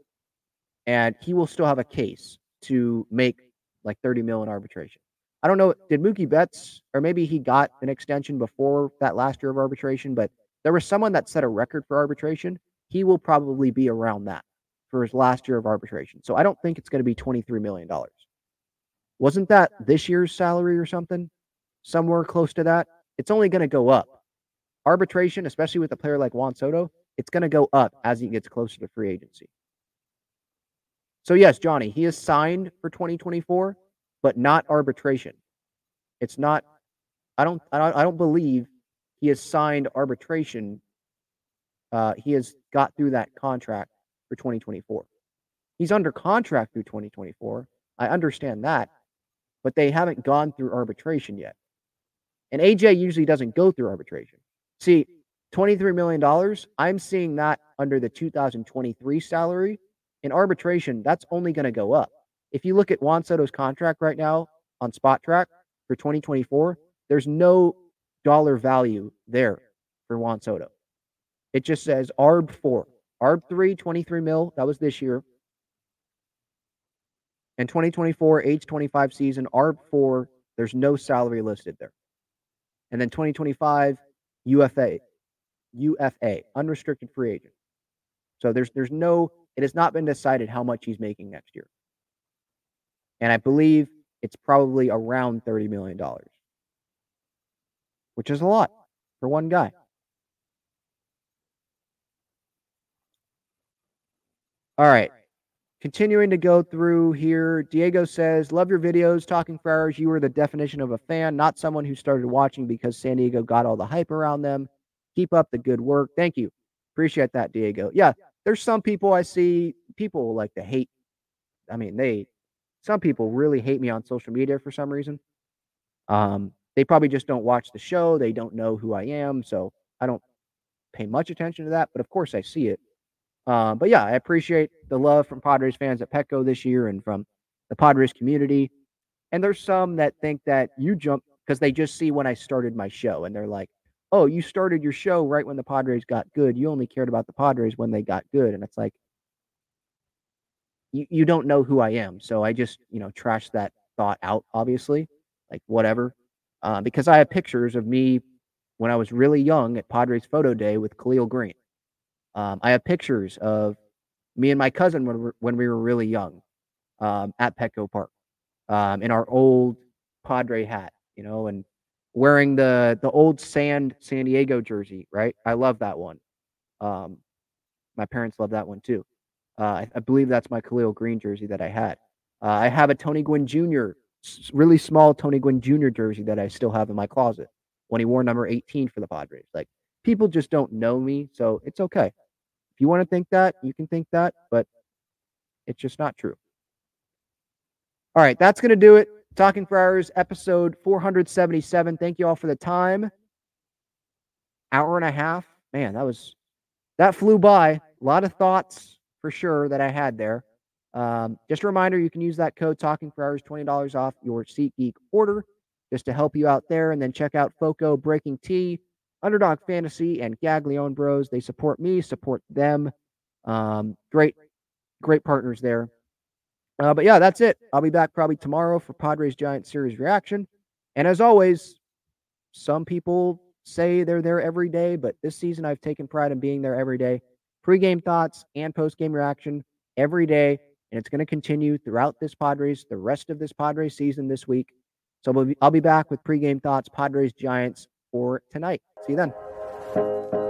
and he will still have a case to make like 30 mil in arbitration. I don't know. Did Mookie Betts, or maybe he got an extension before that last year of arbitration, but there was someone that set a record for arbitration he will probably be around that for his last year of arbitration. So I don't think it's going to be $23 million. Wasn't that this year's salary or something? Somewhere close to that? It's only going to go up. Arbitration, especially with a player like Juan Soto, it's going to go up as he gets closer to free agency. So yes, Johnny, he is signed for 2024, but not arbitration. It's not. I don't. I don't, I don't believe he has signed arbitration uh, he has got through that contract for 2024. He's under contract through 2024. I understand that, but they haven't gone through arbitration yet. And AJ usually doesn't go through arbitration. See, $23 million, I'm seeing that under the 2023 salary. In arbitration, that's only going to go up. If you look at Juan Soto's contract right now on Spotrac for 2024, there's no dollar value there for Juan Soto. It just says ARB 4. ARB 3, 23 mil. That was this year. And 2024, age 25 season, ARB 4, there's no salary listed there. And then 2025, UFA, UFA, unrestricted free agent. So there's there's no, it has not been decided how much he's making next year. And I believe it's probably around $30 million, which is a lot for one guy. All right. Continuing to go through here, Diego says, Love your videos, Talking Friars. You are the definition of a fan, not someone who started watching because San Diego got all the hype around them. Keep up the good work. Thank you. Appreciate that, Diego. Yeah, there's some people I see, people like to hate. I mean, they, some people really hate me on social media for some reason. Um, they probably just don't watch the show. They don't know who I am. So I don't pay much attention to that. But of course, I see it. Uh, but yeah, I appreciate the love from Padres fans at Petco this year and from the Padres community. And there's some that think that you jump because they just see when I started my show and they're like, oh, you started your show right when the Padres got good. You only cared about the Padres when they got good. And it's like, you, you don't know who I am. So I just, you know, trash that thought out, obviously, like whatever. Uh, because I have pictures of me when I was really young at Padres photo day with Khalil Greene. Um, I have pictures of me and my cousin when we were, when we were really young um, at Petco Park. um, in our old Padre hat, you know, and wearing the the old sand San Diego jersey, right? I love that one. Um, my parents love that one too. Uh, I, I believe that's my Khalil Greene jersey that I had. Uh, I have a Tony Gwynn Jr. really small Tony Gwynn Jr. jersey that I still have in my closet when he wore number 18 for the Padres. Like people just don't know me, so it's okay. If you want to think that, you can think that, but it's just not true. All right, that's going to do it. Talking Friars, episode 477. Thank you all for the time. Hour and a half. Man, that was that flew by. A lot of thoughts for sure that I had there. Um, just a reminder, you can use that code Talking Friars, twenty dollars off your SeatGeek order, just to help you out there. And then check out Foco BreakingT, Underdog Fantasy, and Gaglione Bros. They support me, support them. Um, great, great partners there. Uh, but yeah, that's it. I'll be back probably tomorrow for Padres Giant Series reaction. And as always, some people say they're there every day, but this season I've taken pride in being there every day. Pre-game thoughts and post-game reaction every day, and it's going to continue throughout this Padres, the rest of this Padres season this week. So we'll be, I'll be back with pre-game thoughts, Padres Giants for tonight. See you then.